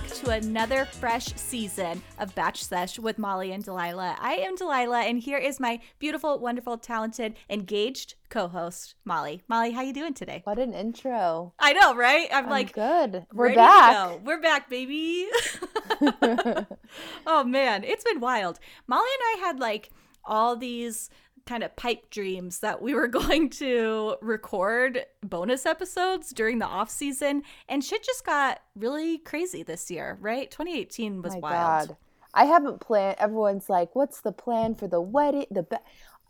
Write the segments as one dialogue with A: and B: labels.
A: back to another fresh season of Batch Sesh with Molly and Delilah. I am Delilah, and here is my beautiful, wonderful, talented, engaged co-host, Molly. Molly, how you doing today?
B: What an intro.
A: I know, right? I'm,
B: I'm
A: like,
B: good. We're back.
A: go. We're back, baby. oh man, it's been wild. Molly and I had like all these kind of pipe dreams that we were going to record bonus episodes during the off season and shit just got really crazy this year right 2018 was
B: My
A: wild
B: God. I haven't planned. Everyone's like, "What's the plan for the wedding?" The ba-?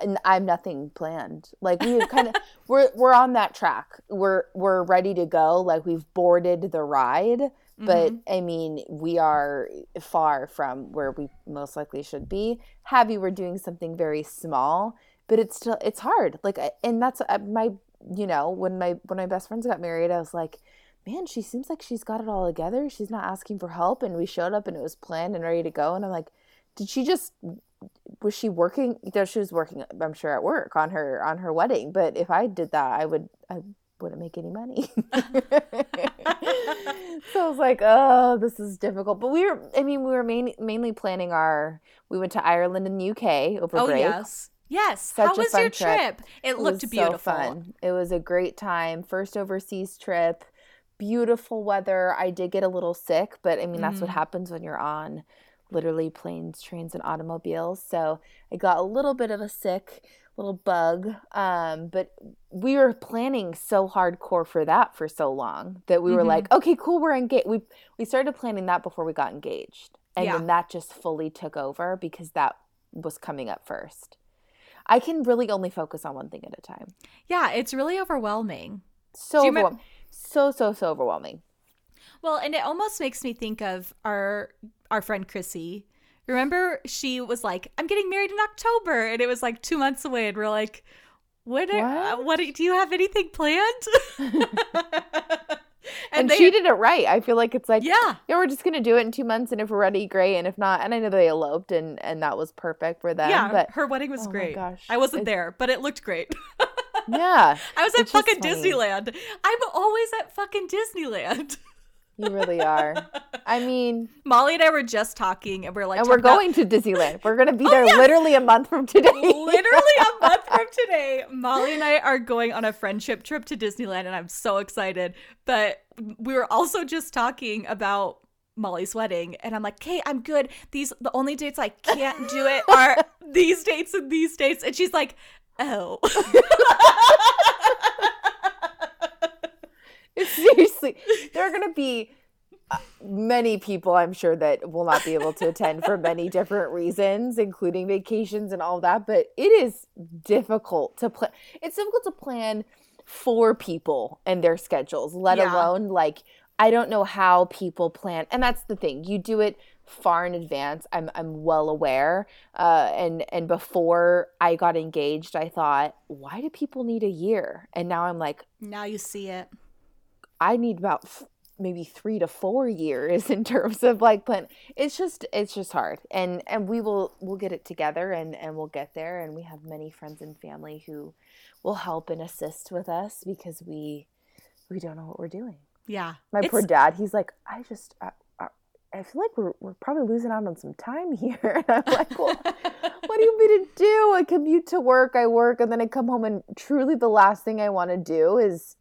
B: and I'm nothing planned. Like we've kind of we're we're on that track. We're we're ready to go. Like we've boarded the ride, but
A: Mm-hmm.
B: I mean, we are far from where we most likely should be. Happy we're doing something very small, but it's still it's hard. Like, and that's uh, my you know when my when my best friends got married, I was like. Man, she seems like she's got it all together. She's not asking for help. And we showed up and it was planned and ready to go. And I'm like, did she just was she working you know, she was working i'm sure at work on her on her wedding but if i did that i would i wouldn't make any money so i was like oh this is difficult but we were i mean we were main, mainly planning our we went to ireland and the uk over
A: oh
B: break
A: yes yes
B: Such
A: how was your
B: trip.
A: trip? It,
B: it
A: looked
B: was
A: beautiful.
B: so fun. It was a great time. First overseas trip. Beautiful weather. I did get a little sick but i mean that's what
A: Mm.
B: happens when you're on literally planes trains and automobiles. So i got a little bit of a sick little bug um, but we were planning so hardcore for that for so long that we were
A: Mhm.
B: like okay cool we're engaged we we started planning that before we got engaged. And
A: Yeah.
B: then that just fully took over because that was coming up first i can really only focus on one thing at a time
A: yeah it's really overwhelming
B: so
A: you
B: so so so overwhelming
A: Well, and it almost makes me think of our our friend Chrissy. Remember, she was like, "I'm getting married in October," and it was like two months away, and we're like, "What? Are,
B: What?
A: what? do you have anything planned?"
B: and,
A: they,
B: she did it right i feel like it's like
A: yeah,
B: yeah we're just gonna do it in two months and if we're ready great and if not and i know they eloped and and that was perfect for them
A: yeah.
B: but
A: her wedding was
B: oh
A: great.
B: gosh,
A: I wasn't
B: it-
A: there, but it looked great.
B: yeah
A: I was at fucking. Disneyland. I'm always at fucking Disneyland.
B: you really are i mean
A: Molly and I were just talking, and we're like,
B: and we're
A: talking about-
B: going to disneyland we're gonna be oh, there literally a month from today
A: Literally a month from today, Molly and I are going on a friendship trip to Disneyland, and I'm so excited. But we were also just talking about Molly's wedding, and I'm like, "Okay, I'm good. These the only dates I can't do it are these dates and these dates." And she's like, "Oh,
B: seriously there are gonna be uh, many people i'm sure that will not be able to attend for many different reasons including vacations and all that but it is difficult to plan it's difficult to plan for people and their schedules let
A: Yeah.
B: alone like i don't know how people plan and that's the thing you do it far in advance i'm i'm well aware uh and and before i got engaged i thought why do people need a year and now i'm like
A: now you see it."
B: I need about f- maybe three to four years in terms of like plan. It's just it's just hard, and and we will we'll get it together, and and we'll get there, and we have many friends and family who will help and assist with us because we we don't know what we're doing.
A: Yeah,
B: My
A: It's-
B: poor dad, he's like, I just. I, I, feel like we're, we're probably losing out on some time here. And I'm like, well, what do you want me to do? I commute to work, I work, and then I come home, and truly the last thing I want to do is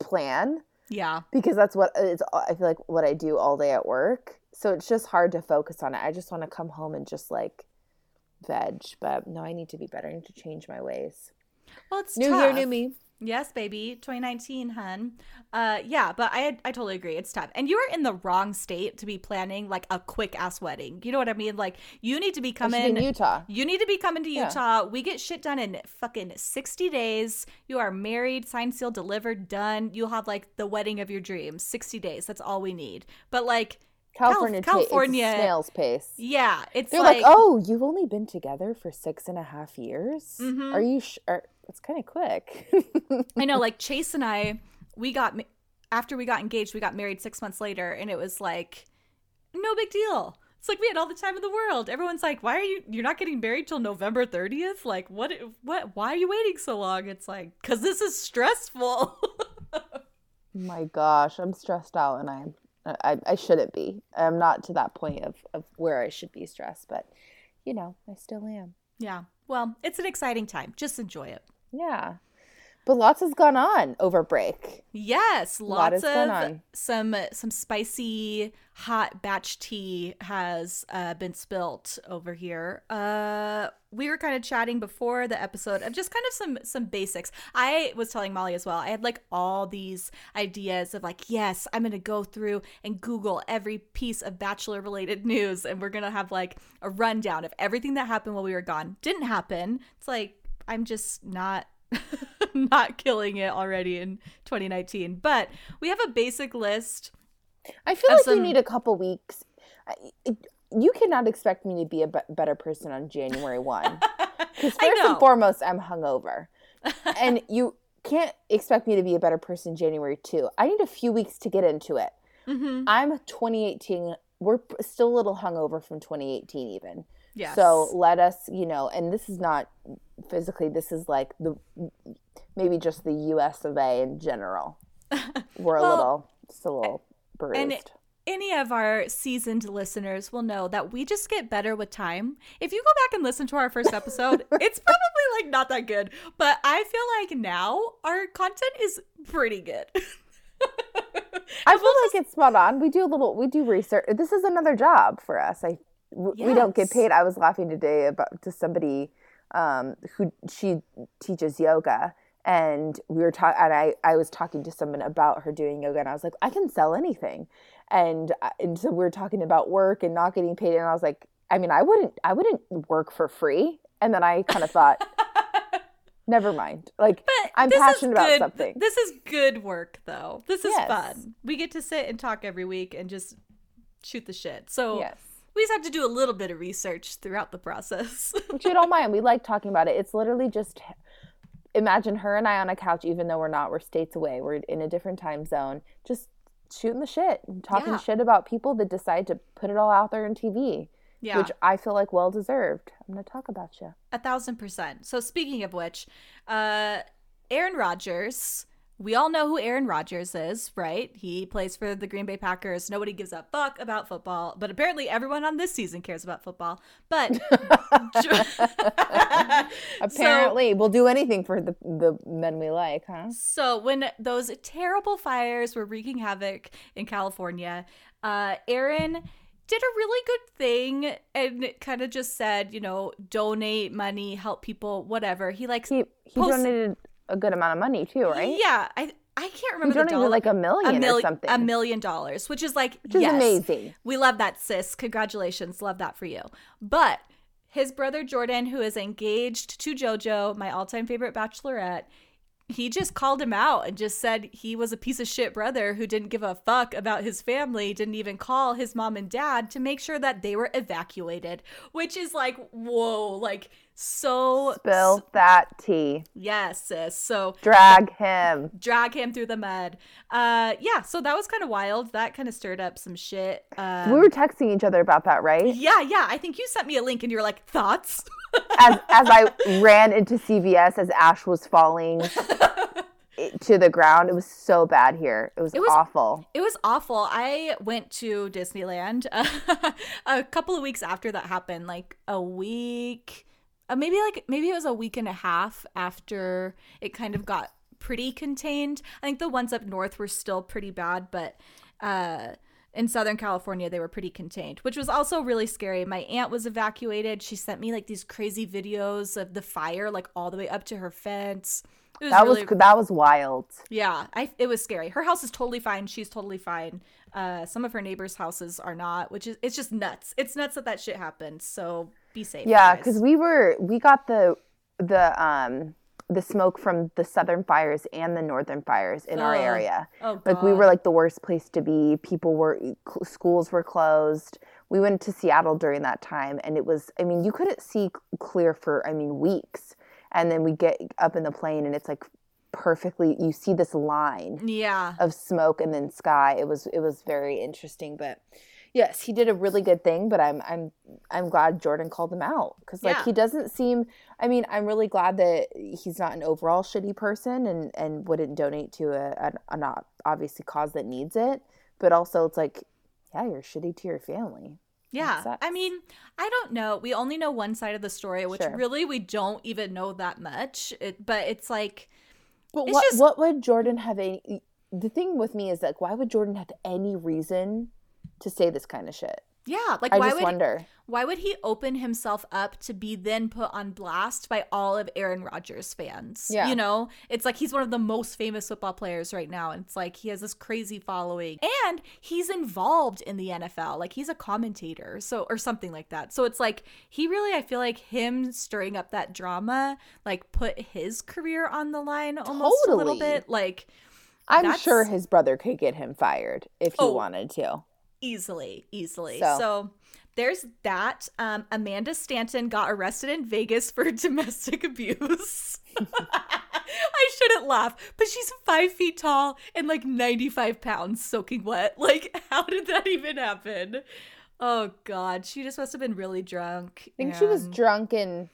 B: plan
A: yeah,
B: because that's what it's i feel like what i do all day at work. So it's just hard to focus on it. I just want to come home and just like veg but no i need to be better. I need to change my ways.
A: Well, it's
B: new
A: tough.
B: year new me
A: Yes, baby, 2019, hun. Uh, yeah, but I I totally agree. It's tough, and you are in the wrong state to be planning like a quick ass wedding. You know what I mean? Like you need to be
B: I should be
A: coming.
B: in utah
A: You need to be coming to
B: Yeah.
A: Utah. We get shit done in fucking 60 days. You are married, signed, sealed, delivered, done. You'll have like the wedding of your dreams. 60 days. That's all we need. But like,
B: california ta- it's snail's pace
A: yeah, it's
B: they're
A: like,
B: like, oh you've only been together for six and a half years
A: Mhm.
B: are you sure it's kind of quick
A: I know, like Chase and I, we got after we got engaged, we got married six months later, and it was like, no big deal. It's like we had all the time in the world. Everyone's like, "Why are you? You're not getting married till November 30th? Like, what? What? Why are you waiting so long?" It's like, "Cause this is stressful."
B: my gosh i'm stressed out and i'm I, I shouldn't be. I'm not to that point of, of where I should be stressed, but you know, I still am.
A: Yeah. Well, it's an exciting time. Just enjoy it.
B: Yeah. But lots has gone on over break.
A: Yes,
B: lot
A: lots
B: gone
A: of
B: on.
A: some some spicy hot batch tea has uh, been spilt over here. Uh, we were kind of chatting before the episode of just kind of some some basics. I was telling Molly as well. I had like all these ideas of like, yes, I'm gonna go through and Google every piece of Bachelor related news, and we're gonna have like a rundown of everything that happened while we were gone. Didn't happen. It's like I'm just not not killing it already in 2019. But we have a basic list.
B: I feel like
A: some-
B: you need a couple weeks. I, it, you cannot expect me to be a be- better person on January 1. Because first and foremost, I'm hungover. and you can't expect me to be a better person January 2. I need a few weeks to get into it.
A: Mm-hmm.
B: I'm 2018. We're still a little hungover from 2018, even.
A: Yes.
B: So let us, you know, and this is not physically, this is like the maybe just the US of A in general. We're
A: Well,
B: a little, just a little bruised.
A: and any of our seasoned listeners will know that we just get better with time. If you go back and listen to our first episode, it's probably like not that good, but I feel like now our content is pretty good.
B: I feel like it's spot on. We do a little, we do research. This is another job for us. I, w- we don't get paid. I was laughing today about to somebody um, who she teaches yoga, and we were talking, and I, I was talking to someone about her doing yoga, and I was like, I can sell anything, and and so we were talking about work and not getting paid, and I was like, I mean, I wouldn't, I wouldn't work for free, and then I kind of thought, never mind, like.
A: But
B: I'm passionate about something.
A: This is good work, though. This is
B: Yes.
A: fun. We get to sit and talk every week and just shoot the shit. So
B: Yes.
A: We just have to do a little bit of research throughout the process.
B: which you don't mind. We like talking about it. It's literally just imagine her and I on a couch, even though we're not. We're states away. We're in a different time zone. Just shooting the shit and talking
A: Yeah.
B: shit about people that decide to put it all out there on TV,
A: yeah.
B: which I feel like well deserved. I'm going to talk about you.
A: A thousand percent. So speaking of which, uh Aaron Rodgers, we all know who Aaron Rodgers is, right? He plays for the Green Bay Packers. Nobody gives a fuck about football, but apparently everyone on this season cares about football. But
B: Apparently, we'll do anything for the the men we like, huh?
A: So when those terrible fires were wreaking havoc in California, uh, Aaron did a really good thing and kind of just said, you know, donate money, help people, whatever. He likes,
B: He he
A: Post-
B: donated a good amount of money too, right?
A: yeah, I I can't remember the
B: donated like a million
A: a million,
B: or something.
A: a million dollars, which is like,
B: which is
A: yes,
B: amazing.
A: we love that, sis. Congratulations. Love that for you. But his brother Jordan, who is engaged to JoJo, my all time favorite bachelorette, he just called him out and just said he was a piece of shit brother who didn't give a fuck about his family, didn't even call his mom and dad to make sure that they were evacuated, which is like, whoa, like so.
B: Spill that tea.
A: Yes, sis. So
B: Drag him.
A: drag him through the mud. Uh, yeah, so that was kind of wild. That kind of stirred up some shit. Um,
B: we were texting each other about that, right?
A: yeah, yeah. I think you sent me a link and you were like, thoughts?
B: as as I ran into CVS as Ash was falling to the ground. It was so bad here. It was,
A: It was-
B: awful.
A: It was awful. I went to Disneyland a couple of weeks after that happened, like a week, uh, maybe like maybe it was a week and a half after it kind of got pretty contained. I think the ones up north were still pretty bad, but uh in Southern California they were pretty contained, which was also really scary. My aunt was evacuated. She sent me like these crazy videos of the fire like all the way up to her fence. Was
B: That
A: really
B: was that was wild.
A: yeah, I it was scary. Her house is totally fine. She's totally fine. Uh, some of her neighbors' houses are not, which is it's just nuts. It's nuts that that shit happened. So be safe.
B: Yeah, because we were we got the the um the smoke from the southern fires and the northern fires in our area.
A: oh
B: Like we were like the worst place to be. People were cl- schools were closed. We went to Seattle during that time, and it was. I mean, you couldn't see clear for. I mean, weeks. And then we get up in the plane, and it's like perfectly. You see this line
A: yeah,
B: of smoke and then sky. It was. It was very interesting, but. Yes, he did a really good thing, but I'm I'm I'm glad Jordan called him out because like
A: Yeah.
B: he doesn't seem. I mean, I'm really glad that he's not an overall shitty person and and wouldn't donate to a, a, a not obviously cause that needs it. but also it's like, yeah, you're shitty to your family.
A: Yeah. I mean, I don't know. We only know one side of the story, which
B: Sure.
A: really we don't even know that much. It, but it's like,
B: But
A: It's
B: what
A: just-
B: what would Jordan have any? The thing with me is like, why would Jordan have any reason to say this kind of shit?
A: yeah, like
B: I
A: why
B: just
A: would
B: wonder.
A: why would he open himself up to be then put on blast by all of Aaron Rodgers fans?
B: Yeah.
A: You know, it's like he's one of the most famous football players right now. And it's like he has this crazy following and he's involved in the NFL. Like he's a commentator, so, or something like that. So it's like he really, I feel like him stirring up that drama, like put his career on the line almost a little bit. Like,
B: I'm sure his brother could get him fired if he
A: Oh.
B: wanted to.
A: Easily easily.
B: So.
A: so, there's that. Um amanda stanton got arrested in vegas for domestic abuse. I shouldn't laugh but she's five feet tall and like 95 pounds soaking wet. Like how did that even happen? Oh god. She just must have been really drunk
B: I think she was
A: and-
B: drunk and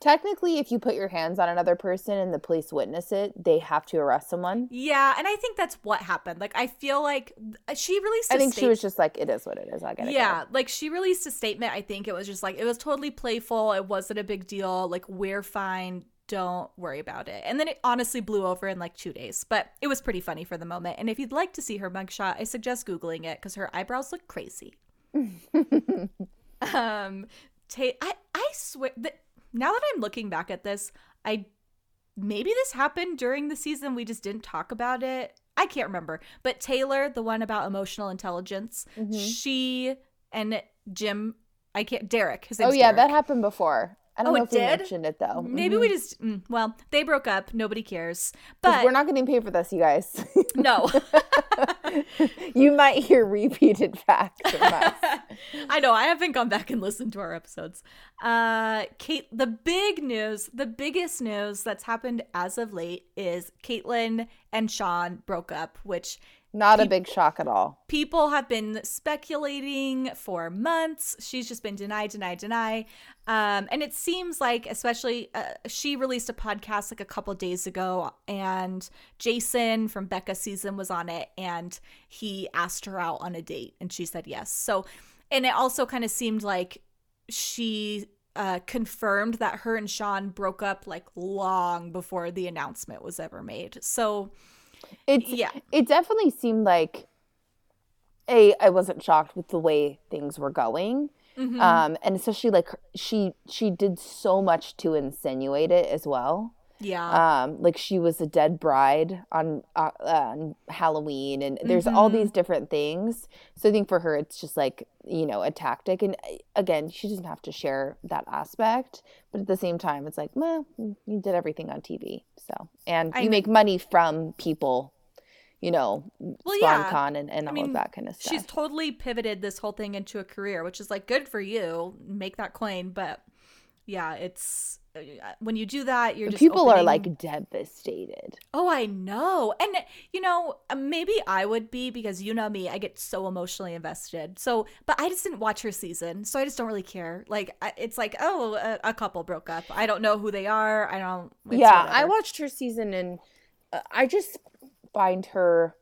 B: technically if you put your hands on another person and the police witness it, they have to arrest someone.
A: yeah and i think that's what happened. Like i feel like she released
B: I think she was just like, it is what it is. I get it.
A: yeah like she released a statement. I think it was just like it was totally playful. It wasn't a big deal. Like we're fine. Don't worry about it. And then it honestly blew over in like two days. But it was pretty funny for the moment. And if you'd like to see her mugshot i suggest googling it because her eyebrows look crazy. Um ta- i i swear that now that i'm looking back at this i maybe this happened during the season we just didn't talk about it i can't remember but taylor the one about emotional intelligence
B: Mhm.
A: she and jim i can't derek his
B: Oh yeah, that happened before. I don't
A: Oh,
B: know
A: it
B: if we
A: did?
B: mentioned it though.
A: maybe
B: Mhm.
A: we just mm, well they broke up nobody cares. but
B: we're not getting paid for this, you guys.
A: no
B: you might hear repeated facts.
A: I know. I haven't gone back and listened to our episodes. Uh, Kate, the big news, the biggest news that's happened as of late is Kaitlyn and Shawn broke up, which
B: Not a big shock at all.
A: people have been speculating for months. She's just been deny, deny, deny. Um, and it seems like, especially, uh, she released a podcast like a couple days ago, and Jason from Becca season was on it, and he asked her out on a date, and she said yes. So, and it also kind of seemed like she uh, confirmed that her and Shawn broke up like long before the announcement was ever made. So,
B: It's
A: Yeah.
B: It definitely seemed like a I wasn't shocked with the way things were going.
A: mhm.
B: Um and especially like her- she she did so much to insinuate it as well.
A: Yeah.
B: Um like she was a dead bride on uh, on Halloween and there's all
A: Mhm.
B: these different things. So I think for her it's just like, you know, a tactic and uh, again, she doesn't have to share that aspect, but at the same time it's like, well, you did everything on TV. So, and
A: I
B: you make money from people, you know,
A: Well, yeah.
B: sponcon and, and all
A: mean,
B: of that kind of stuff.
A: she's totally pivoted this whole thing into a career, which is like good for you. Make that coin, but yeah, it's uh, when you do that, you're just
B: people are like devastated.
A: oh, I know, and you know, uh, maybe I would be because you know me, I get so emotionally invested. So, but I just didn't watch her season, so I just don't really care. Like, it's like, oh, a, a couple broke up. I don't know who they are. I don't.
B: yeah, I watched her season and uh, I just find her.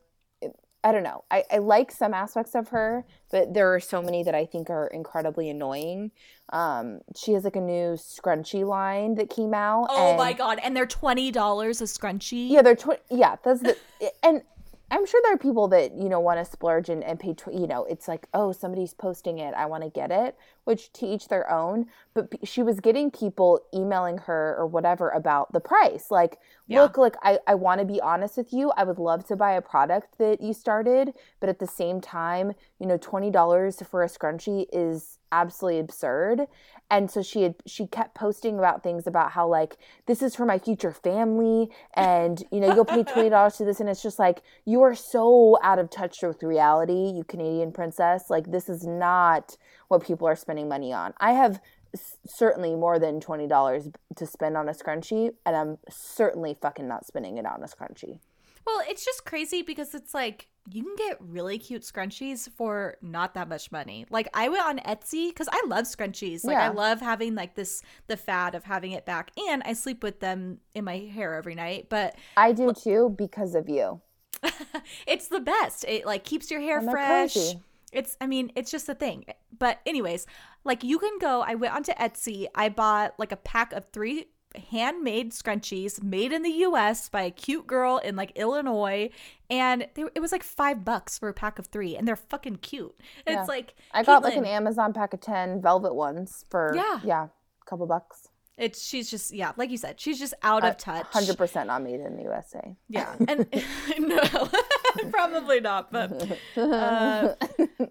B: I don't know. I, I like some aspects of her, but there are so many that I think are incredibly annoying. Um, she has like a new scrunchie line that came out.
A: Oh
B: and-
A: my god! And they're twenty dollars a scrunchie.
B: Yeah, they're tw- yeah. That's the and I'm sure there are people that you know want to splurge and, and pay. Tw- you know, it's like oh somebody's posting it, I want to get it. Which to each their own. But she was getting people emailing her or whatever about the price. Like,
A: Yeah.
B: look, like I I want to be honest with you. I would love to buy a product that you started, but at the same time, you know, twenty dollars for a scrunchie is absolutely absurd and so she had she kept posting about things about how like this is for my future family and you know you'll pay $20 to this and it's just like you are so out of touch with reality you canadian princess like this is not what people are spending money on i have s- certainly more than $20 to spend on a scrunchie and i'm certainly fucking not spending it on a scrunchie
A: Well, it's just crazy because it's like you can get really cute scrunchies for not that much money. Like I went on Etsy because I love scrunchies. Like I love having like this the fad of having it back, and I sleep with them in my hair every night. But
B: i do too because of you
A: it's the best. It like keeps your hair fresh.
B: cozy.
A: It's I mean, it's just a thing. But anyways, like you can go I went onto Etsy. I bought like a pack of 3 handmade scrunchies made in the US by a cute girl in like Illinois and they, it was like 5 bucks for a pack of 3 and they're fucking cute.
B: Yeah.
A: It's like
B: I got like an Amazon pack of 10 velvet ones for,
A: Yeah.
B: yeah, a couple bucks.
A: It's she's just yeah, like you said, she's just out of touch.
B: 100% not made in the USA.
A: Yeah. And no, probably not, but uh,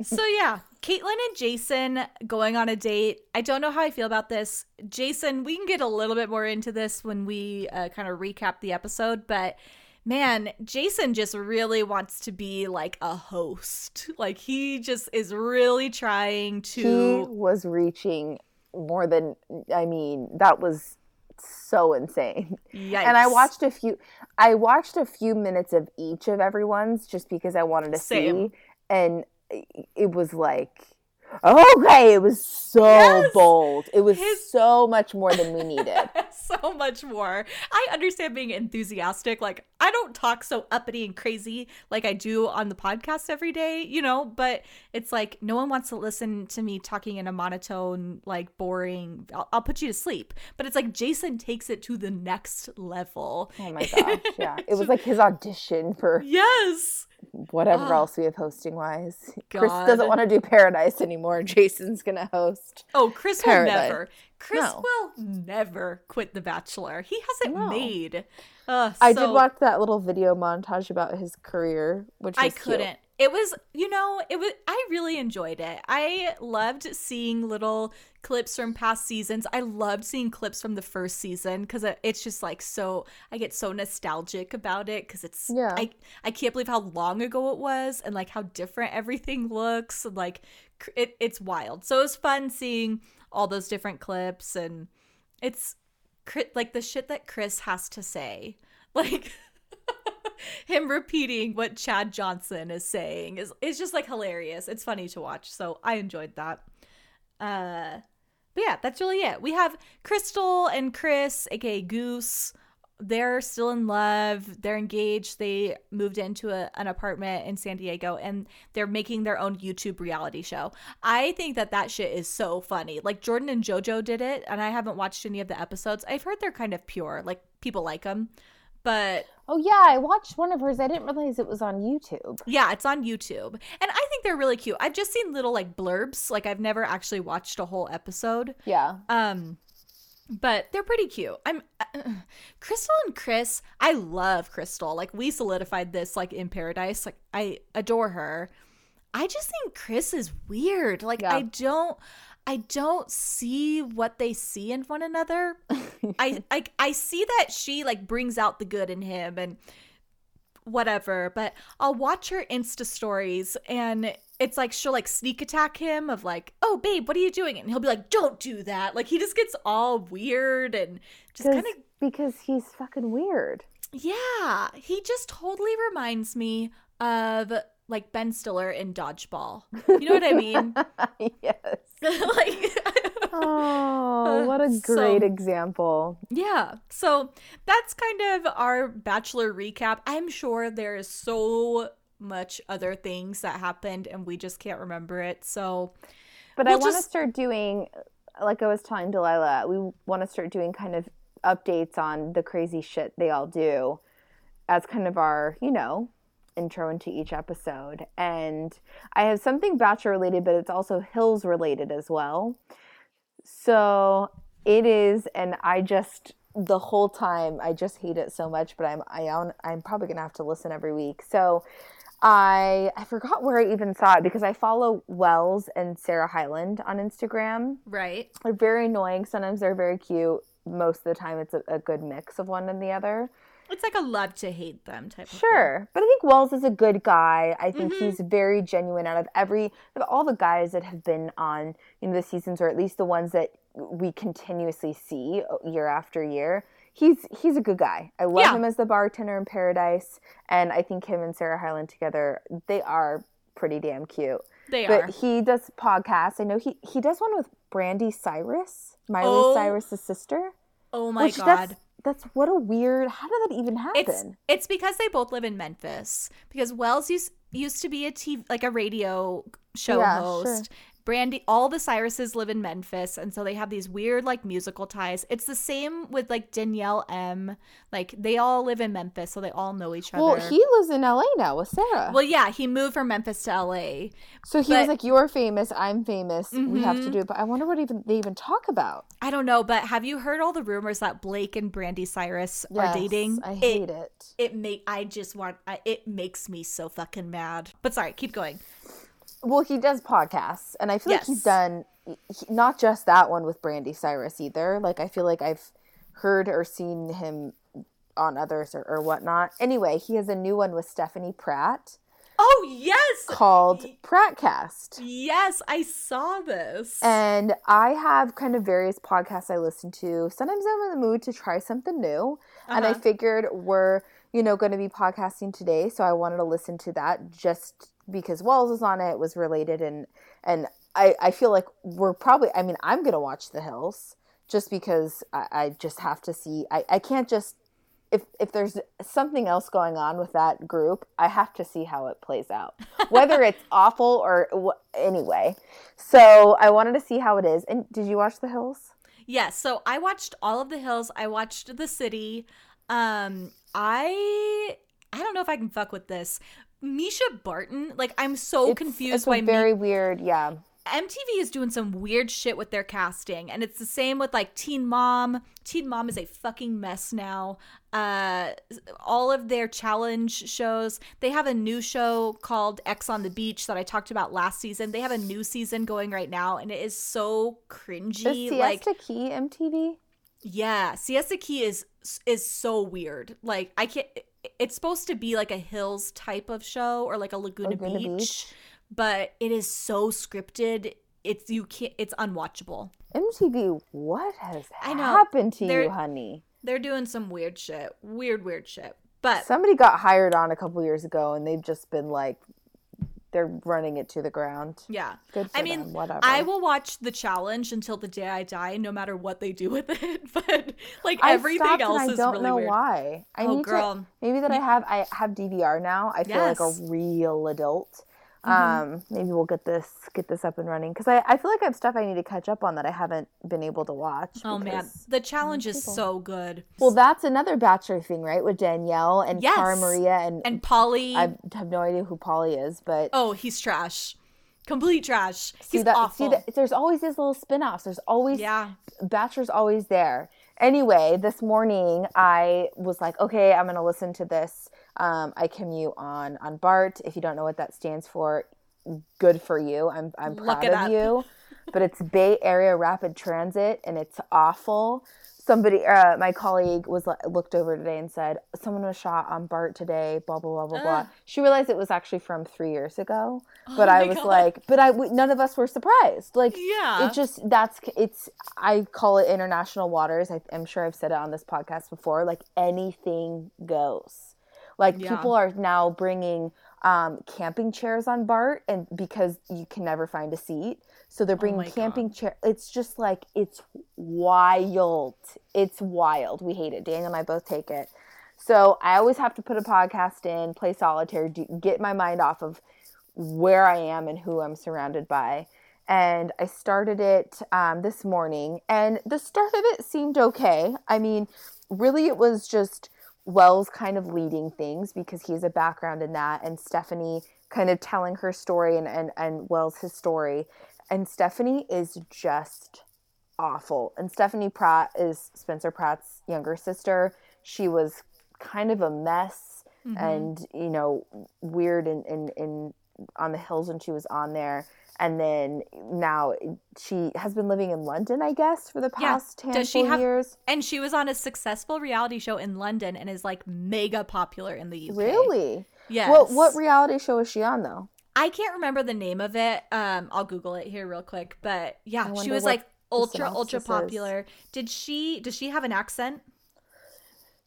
A: so yeah, Kaitlyn and Jason going on a date. I don't know how I feel about this. Jason, we can get a little bit more into this when we uh, kind of recap the episode, but man, Jason just really wants to be like a host. Like he just is really trying to.
B: He was reaching more than, I mean, that was so insane.
A: Yikes.
B: And I watched a few, I watched a few minutes of each of everyone's just because I wanted to
A: Same.
B: see. And it was like, okay, it was so
A: Yes!
B: bold. It was
A: His-
B: so much more than we needed.
A: so much more. I understand being enthusiastic. Like, I don't talk so uppity and crazy like I do on the podcast every day, you know, but it's like no one wants to listen to me talking in a monotone, like boring, I'll, I'll put you to sleep. But it's like Jason takes it to the next level.
B: Oh my gosh, yeah. It was like his audition for
A: Yes.
B: Whatever
A: Ah.
B: else we have hosting wise. Chris doesn't want to do Paradise anymore. Jason's gonna host.
A: Oh, Chris
B: Paradise.
A: will never. Chris
B: No.
A: will never quit The Bachelor. He hasn't
B: No.
A: made. Uh,
B: I
A: so-
B: did watch that little video montage about his career, which
A: I
B: cute.
A: It was, you know, it was. I really enjoyed it. I loved seeing little clips from past seasons. I loved seeing clips from the first season because it's just like so. I get so nostalgic about it because it's.
B: Yeah.
A: I I can't believe how long ago it was and like how different everything looks. and, Like, it it's wild. So it was fun seeing all those different clips and it's like the shit that Chris has to say. Like him repeating what Chad Johnson is saying is is just like hilarious. It's funny to watch. So I enjoyed that. Uh but yeah, that's really it. We have Krystal and Chris, aka Goose. They're still in love. They're engaged. They moved into a, an apartment in San Diego and they're making their own YouTube reality show. I think that that shit is so funny. Like Jordan and JoJo did it, and I haven't watched any of the episodes. I've heard they're kind of pure. Like people like them. But
B: Oh yeah, I watched one of hers. I didn't realize it was on YouTube.
A: Yeah, it's on YouTube. And I think they're really cute. I've just seen little like blurbs. Like I've never actually watched a whole episode.
B: Yeah.
A: Um but they're pretty cute. I'm Krystal and Chris. I love Krystal. Like we solidified this like in Paradise. Like I adore her. I just think Chris is weird. Like
B: Yeah.
A: I don't I don't see what they see in one another. I like I see that she like brings out the good in him and whatever, but I'll watch her Insta stories and it's like she'll like sneak attack him of like, "Oh, babe, what are you doing?" and he'll be like, "Don't do that." Like he just gets all weird and just kind of
B: because he's fucking weird.
A: yeah, he just totally reminds me of like Ben Stiller in Dodgeball. You know what I mean?
B: yes.
A: like
B: Oh, what a
A: Uh, So-
B: great example.
A: Yeah. So that's kind of our bachelor recap. I'm sure there is so much other things that happened and we just can't remember it. So
B: But I
A: We'll
B: want to
A: just-
B: start doing, like I was telling Delilah, we want to start doing kind of updates on the crazy shit they all do as kind of our, you know, intro into each episode. And I have something Bachelor related, but it's also Hills related as well. So it is, and I just the whole time I just hate it so much, but I'm I own, I'm probably gonna have to listen every week. So I I forgot where I even saw it because I follow Wells and Sarah Hyland on Instagram.
A: right.
B: They're very annoying. Sometimes they're very cute. Most of the time, it's a, a good mix of one and the other.
A: It's like a love to hate them type of thing.
B: Sure, but I think Wells is a good guy. I think
A: Mhm.
B: he's very genuine. Out of every of all the guys that have been on, you know, the seasons, or at least the ones that we continuously see year after year, he's he's a good guy. I love
A: Yeah.
B: him as the bartender in Paradise, and I think him and Sarah Hyland together, they are pretty damn cute.
A: They
B: But
A: are.
B: he does podcasts. I know he he does one with Brandi Cyrus, Miley
A: Oh.
B: Cyrus's sister.
A: Oh my
B: which
A: god.
B: That's what a weird. How did that even happen?
A: It's it's because they both live in Memphis. Because Wells used used to be a TV like a radio show
B: Yeah,
A: host. Brandi, all the Cyruses live in Memphis, and so they have these weird like musical ties. It's the same with like Danielle M. Like they all live in Memphis, so they all know each other.
B: well, he lives in LA now with Sarah.
A: well, yeah, he moved from Memphis to LA.
B: so he
A: but-
B: was like, "You're famous. I'm famous. We have to
A: Mhm.
B: do it." But I wonder what even they even talk about.
A: I don't know, but have you heard all the rumors that Blake and Brandi Cyrus are dating?
B: I hate it.
A: It make I just want I, it makes me so fucking mad. But sorry, keep going.
B: Well, he does podcasts, and I feel like he's done he- not just that one with Brandi Cyrus either. Like I feel like I've heard or seen him on others or, or whatnot. Anyway, he has a new one with Stephanie Pratt
A: Oh yes,
B: called Prattcast.
A: yes, I saw this.
B: And I have kind of various podcasts I listen to. Sometimes I'm in the mood to try something new. And I
A: Uh-huh.
B: figured we're, you know, going to be podcasting today. So I wanted to listen to that just because Wells is on it, was related. And, and I, I feel like we're probably, I mean, I'm going to watch The Hills just because I, I just have to see, I, I can't just, if, if there's something else going on with that group, I have to see how it plays out, whether it's awful or anyway. So I wanted to see how it is. And did you watch The Hills?
A: Yes, so I watched all of the hills. I watched the city. Um, I I don't know if I can fuck with this. Mischa Barton, like I'm so
B: It's-
A: confused
B: It's
A: why
B: a
A: Mi-
B: very weird, yeah.
A: MTV is doing some weird shit with their casting, and it's the same with like Teen Mom. Teen Mom is a fucking mess now. Uh, all of their challenge shows. They have a new show called Ex on the Beach that I talked about last season. They have a new season going right now, and it is so
B: Is
A: cringy.
B: Siesta
A: Like,
B: Key MTV?
A: yeah, Siesta Key is is so weird. Like, I can't. It's supposed to be like a hills type of show or like a Laguna,
B: Laguna
A: Beach,
B: Beach.
A: but it is so scripted. It's you can't. It's unwatchable.
B: MTV, what has happened to
A: They're-
B: you, honey?
A: They're doing some weird shit. Weird, weird shit. But
B: Somebody got hired on a couple years ago, and they've just been like, they're running it to the ground.
A: yeah.
B: Good for
A: I mean,
B: them, whatever.
A: I will watch the challenge until the day I die, no matter what they do with it. But like
B: I
A: everything else
B: and I
A: is
B: don't
A: really
B: know
A: weird.
B: why. I
A: Oh,
B: need
A: girl.
B: to maybe that I mm. have I have DVR now. I feel like a real adult.
A: Mhm.
B: Um, maybe we'll get this get this up and running because I, I feel like I have stuff I need to catch up on that I haven't been able to watch.
A: Oh man, the challenge is
B: people.
A: so good.
B: Well, that's another Bachelor thing, right? With Danielle and
A: Yes.
B: Cara Maria, and,
A: and Paulie.
B: I have no idea who Paulie is, but
A: oh, he's trash. Complete trash.
B: see
A: He's
B: that.
A: awful.
B: See that. There's always these little spin-offs. There's always
A: yeah.
B: Bachelor's always there. Anyway, this morning I was like, okay, I'm gonna listen to this. Um, I commute on on BART. If you don't know what that stands for, good for you. I'm I'm
A: Look
B: proud of
A: up.
B: you. But it's Bay Area Rapid Transit, and it's awful. Somebody, uh, my colleague was looked over today and said someone was shot on BART today. Blah blah blah blah blah. She realized it was actually from three years ago.
A: Oh
B: But I was
A: God.
B: like, but I we, none of us were surprised. Like
A: Yeah.
B: it just that's it's i call it international waters I, i'm sure i've said it on this podcast before like anything goes like
A: Yeah.
B: people are now bringing um, camping chairs on bart and because you can never find a seat so they're bringing
A: Oh
B: camping chair it's just like it's wild it's wild we hate it daniel and i both take it so i always have to put a podcast in play solitaire do, get my mind off of where I am and who I'm surrounded by. And I started it um, this morning, and the start of it seemed okay. I mean, really, it was just Wells kind of leading things because he has a background in that, and Stephanie kind of telling her story and, and, and Wells his story. And Stephanie is just awful. And Stephanie Pratt is Spencer Pratt's younger sister. She was kind of a mess
A: Mhm.
B: and you know weird in, in in on the hills when she was on there and then now she has been living in london i guess for the
A: Yeah.
B: past handful
A: Does she have-
B: years
A: and she was on a successful reality show in London and is like mega popular in the UK.
B: really
A: Yes.
B: what what reality show is she on though
A: I can't remember the name of it. Um, I'll Google it here real quick. But yeah, she was like ultra ultra
B: synopsis is.
A: popular. Did she? Does she have an accent?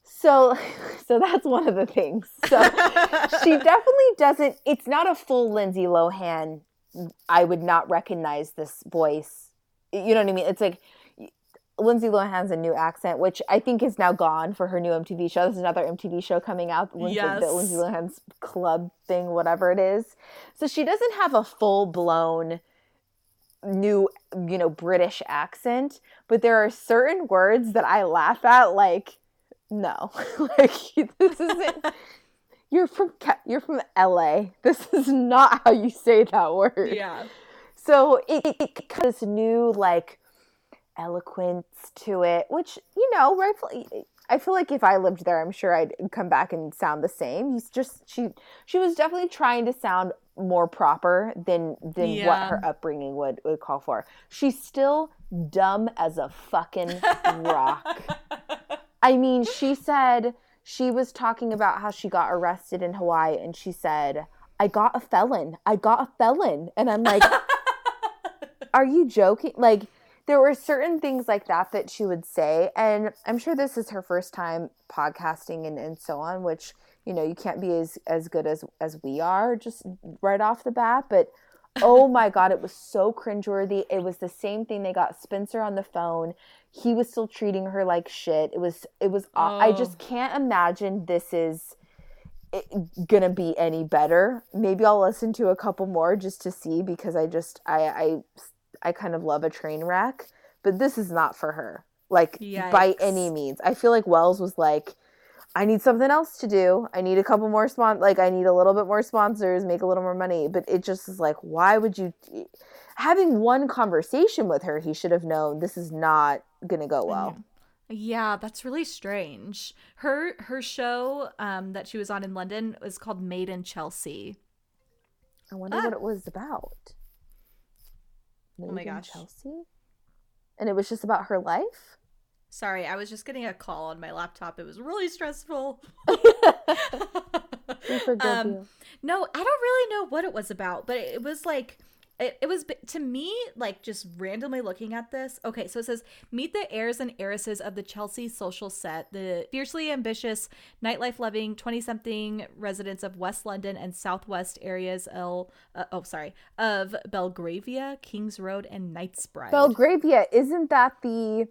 B: so so that's one of the things so she definitely doesn't it's not a full lindsay lohan i would not recognize this voice you know what i mean it's like Lindsay Lohan has a new accent, which I think is now gone for her new MTV show. There's another MTV show coming out, Lindsay,
A: Yes.
B: the Lindsay Lohan's club thing, whatever it is. So she doesn't have a full blown new, you know, British accent, but there are certain words that I laugh at, like, no, like this isn't. You're from Ca- you're from LA. This is not how you say that word.
A: Yeah.
B: So it, it, it this new like eloquence to it, which you know, rightfully. I feel like if I lived there, I'm sure I'd come back and sound the same. He's just she she was definitely trying to sound more proper than than what her upbringing would would call for. She's still dumb as a fucking rock. I mean, she said she was talking about how she got arrested in Hawaii and she said, I got a felon. I got a felon. And I'm like, are you joking? Like, there were certain things like that that she would say. And I'm sure this is her first time podcasting and, and so on, which, you know, you can't be as, as good as, as we are just right off the bat. But oh my God, it was so cringeworthy. It was the same thing. They got Spencer on the phone. He was still treating her like shit. It was, it was, aw- I
A: Oh.
B: just can't imagine this is it, gonna be any better. Maybe I'll listen to a couple more just to see because I just, I, I, I kind of love a train wreck, but this is not for her. Like by any means. I feel like Wells was like, I need something else to do. I need a couple more spon like I need a little bit more sponsors, make a little more money. But it just is like, why would you having one conversation with her, he should have known this is not gonna go well.
A: Yeah, that's really strange. Her her show um that she was on in London was called Made in Chelsea.
B: I wonder
A: Ah.
B: what it was about.
A: Oh my gosh.
B: Chelsea? And it was just about her life?
A: Sorry, I was just getting a call on my laptop. It was really stressful. Um. No, I don't really know what it was about, but it was like it, it was to me like just randomly looking at this. Okay, so it says meet the heirs and heiresses of the Chelsea social set, the fiercely ambitious, nightlife loving 20 something residents of West London and Southwest areas L uh, oh sorry, of Belgravia, Kings Road and Knightsbridge.
B: Belgravia, isn't that the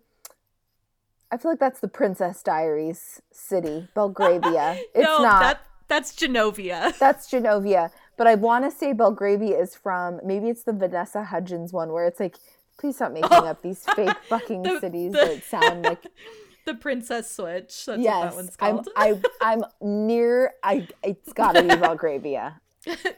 B: I feel like that's the Princess Diaries city, Belgravia. It's
A: no,
B: not.
A: that that's Genovia.
B: That's Genovia. But I want to say Belgravia is from maybe it's the Vanessa Hudgens one where it's like, please stop making up these fake fucking
A: The-
B: cities
A: the-
B: that sound like
A: the Princess Switch. That's what
B: yes.
A: that one's
B: I'm
A: called.
B: I I'm near. I it's got to be Belgravia.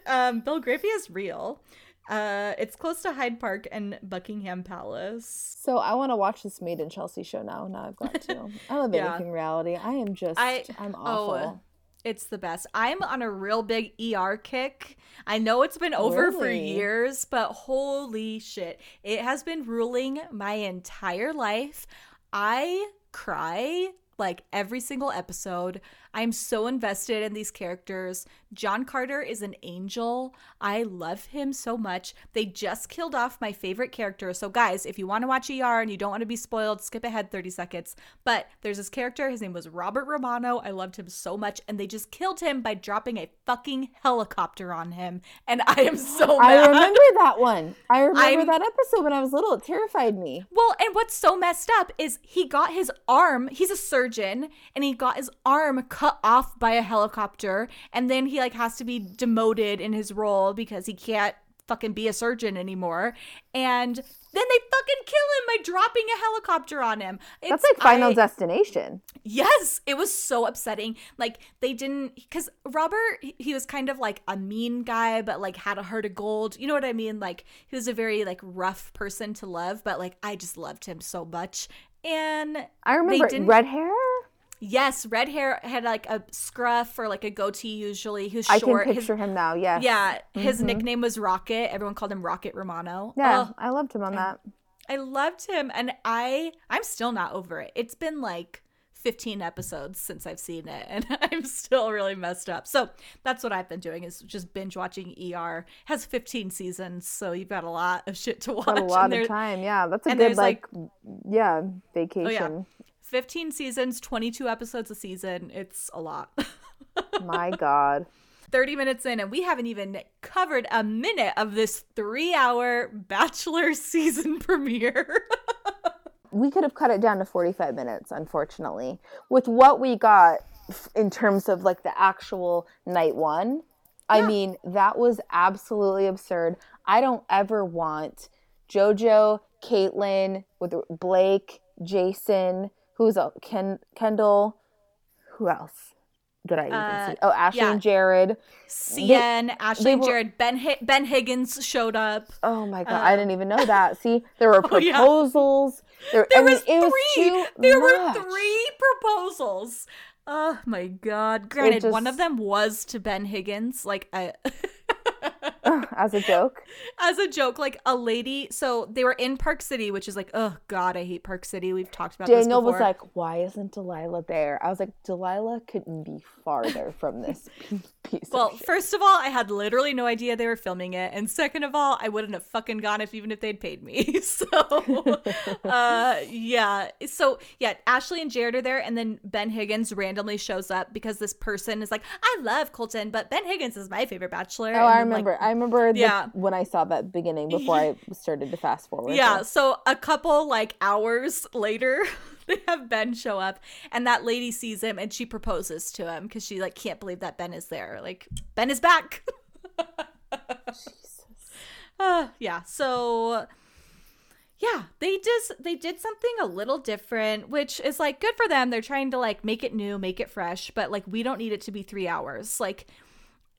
A: um, Belgravia is real. Uh, it's close to Hyde Park and Buckingham Palace.
B: So I want to watch this Made in Chelsea show now. Now I've got to. I love
A: Yeah.
B: anything reality. I am just.
A: I-
B: I'm
A: oh,
B: awful.
A: It's the best. I'm on a real big ER kick. I know it's been over for years, but holy shit. It has been ruling my entire life. I cry like every single episode. I'm so invested in these characters. John Carter is an angel. I love him so much. They just killed off my favorite character. So, guys, if you want to watch ER and you don't want to be spoiled, skip ahead 30 seconds. But there's this character. His name was Robert Romano. I loved him so much. And they just killed him by dropping a fucking helicopter on him. And I am so
B: I remember that one. I remember
A: I'm-
B: that episode when I was little. It terrified me.
A: Well, and what's so messed up is he got his arm, he's a surgeon, and he got his arm cut off by a helicopter, and then he like has to be demoted in his role because he can't fucking be a surgeon anymore. And then they fucking kill him by dropping a helicopter on him.
B: That's
A: It's-
B: like Final
A: I-
B: Destination.
A: Yes, it was so upsetting. Like they didn't because Robert he- was kind of like a mean guy, but like had a heart of gold. You know what I mean? Like he was a very like rough person to love, but like I just loved him so much. And
B: I remember red hair.
A: Yes, red hair had like a scruff or like a goatee usually. He was
B: I can
A: short. His-
B: picture him now. Yes.
A: yeah, his
B: Mhm.
A: nickname was Rocket. Everyone called him Rocket Romano.
B: Yeah,
A: Oh,
B: I loved him on that.
A: I loved him and I I'm still not over it. It's been like 15 episodes since I've seen it and I'm still really messed up. So that's what I've been doing is just binge watching ER. It has 15 seasons, so you've got a lot of shit to watch.
B: Got a lot of time. Yeah, that's a good like,
A: like-
B: yeah vacation.
A: 15 seasons, 22 episodes a season. It's a lot.
B: My God.
A: 30 minutes in and we haven't even covered a minute of this 3-hour bachelor season premiere.
B: we could have cut it down to 45 minutes, unfortunately. With what we got in terms of like the actual night one, I mean, that was absolutely absurd. I don't ever want JoJo, Kaitlyn, with Blake, Jason, who's a Ken, Kendall, who else did I even
A: Uh,
B: see? Oh, Ashley
A: yeah.
B: and Jared.
A: Cien, Ashley
B: they
A: and Jared, Ben Hi- Ben Higgins showed up.
B: Oh my god, I didn't even know that. See, there were
A: Oh, yeah.
B: proposals. There,
A: There
B: I mean,
A: was
B: was
A: three.
B: too
A: there were three proposals. Oh my god! Granted, one of them was to Ben Higgins, like a,
B: as a joke.
A: as a joke, like a lady. So they were in Park City, which is like, oh god, I hate Park City. We've talked about this
B: Daniel was like, "Why isn't Delilah there?" I was like, "Delilah couldn't be farther from this piece
A: Well,
B: of shit."
A: first of all, I had literally no idea they were filming it, and second of all, I wouldn't have fucking gone if even if they'd paid me. So, uh, yeah. So yeah, Ashley and Jared are there, and then Ben Higgins randomly shows up because this person is like, "I love Colton, but Ben Higgins is my favorite Bachelor."
B: Oh,
A: and
B: I
A: then, like,
B: remember. I remember the,
A: Yeah.
B: when I saw that beginning before I started to fast forward.
A: Yeah, so a couple like hours later, they have Ben show up and that lady sees him and she proposes to him because she like can't believe that Ben is there. Like Ben is back. Uh, yeah, so yeah, they just they did something a little different, which is like good for them. They're trying to like make it new, make it fresh, but like we don't need it to be three hours. Like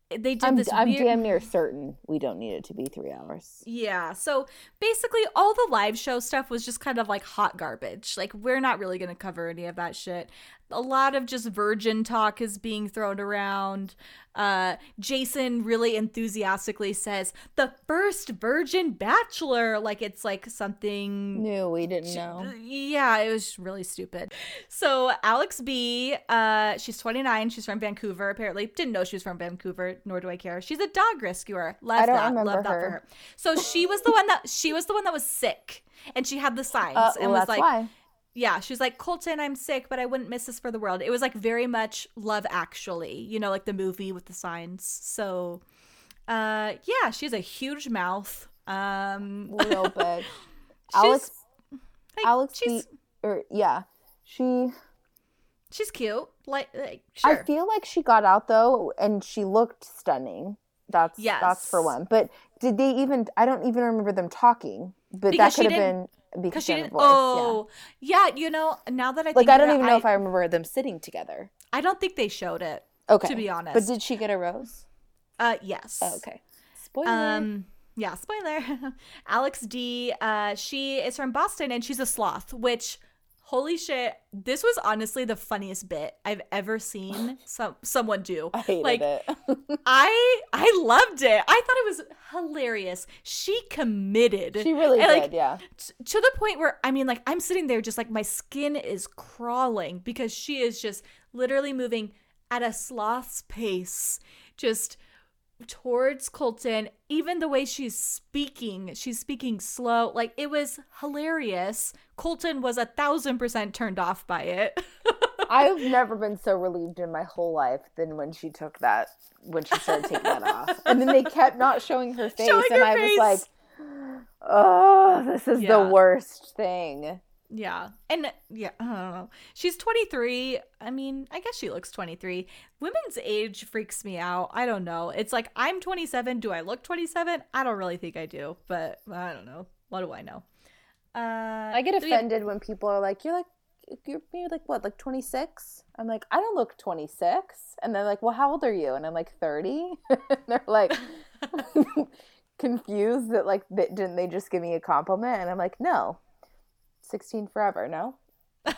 A: they did
B: I'm,
A: this
B: I'm
A: weird
B: damn near certain we don't need it to be three hours.
A: yeah. So basically, all the live show stuff was just kind of like hot garbage. Like, we're not really going to cover any of that shit. A lot of just virgin talk is being thrown around. Uh, Jason really enthusiastically says, the first virgin bachelor. Like, it's like something
B: new we didn't know.
A: yeah, it was really stupid. So Alex B, uh, she's 29. She's from Vancouver. Apparently, didn't know she was from Vancouver. Nor do I care. She's a dog rescuer. Love
B: I don't
A: that. Love that for
B: her.
A: So she was the one that she was the one that was sick, and she had the signs
B: Uh,
A: and
B: well,
A: was
B: that's
A: like,
B: why.
A: Yeah, she's like, Colton, I'm sick, but I wouldn't miss this for the world. It was like very much Love Actually, you know, like the movie with the signs. So, uh, yeah, she has a huge mouth. Um,
B: Real big. Alex,
A: like,
B: Alex,
A: she's
B: B, or yeah, she.
A: she's cute. Like, like sure.
B: I feel like she got out though, and she looked stunning. That's yes. that's for one. But did they even? I don't even remember them talking. But
A: Because
B: that could have been
A: because she didn't.
B: voice.
A: oh, yeah. You know, now that I
B: yeah.
A: think
B: Like I don't
A: it,
B: even know if I remember them sitting together.
A: I don't think they showed it.
B: Okay,
A: To be honest.
B: but did she get a rose?
A: Uh, yes.
B: Oh, okay. Spoiler.
A: Um, yeah, spoiler. Alex D. Uh, she is from Boston and she's a sloth. Which, holy shit, this was honestly the funniest bit I've ever seen some someone do.
B: I hated
A: like,
B: it.
A: I I loved it. I thought it was hilarious. She committed.
B: she really
A: And,
B: did.
A: like,
B: yeah.
A: t- to the point where I mean, like I'm sitting there, just like my skin is crawling because she is just literally moving at a sloth's pace, just towards Colton. Even the way she's speaking, she's speaking slow. Like it was hilarious. Colton was a thousand percent turned off by it.
B: I've never been so relieved in my whole life than when she took that when she started taking that off. And then they kept not showing her face
A: Showing
B: and
A: her
B: I
A: face.
B: was like, "Oh, this is
A: Yeah.
B: the worst thing."
A: Yeah. And yeah, I don't know. She's 23. I mean, I guess she looks 23. Women's age freaks me out. I don't know. It's like I'm 27. Do I look 27? I don't really think I do, but I don't know. What do I know? Uh
B: I get
A: do we
B: offended when people are like, "You're like you're, you're like what, like 26?" I'm like, "I don't look 26." And they're like, "Well, how old are you?" And I'm like, "30." and they're like confused that like they, didn't they just give me a compliment? And I'm like, "No. 16 forever, no?"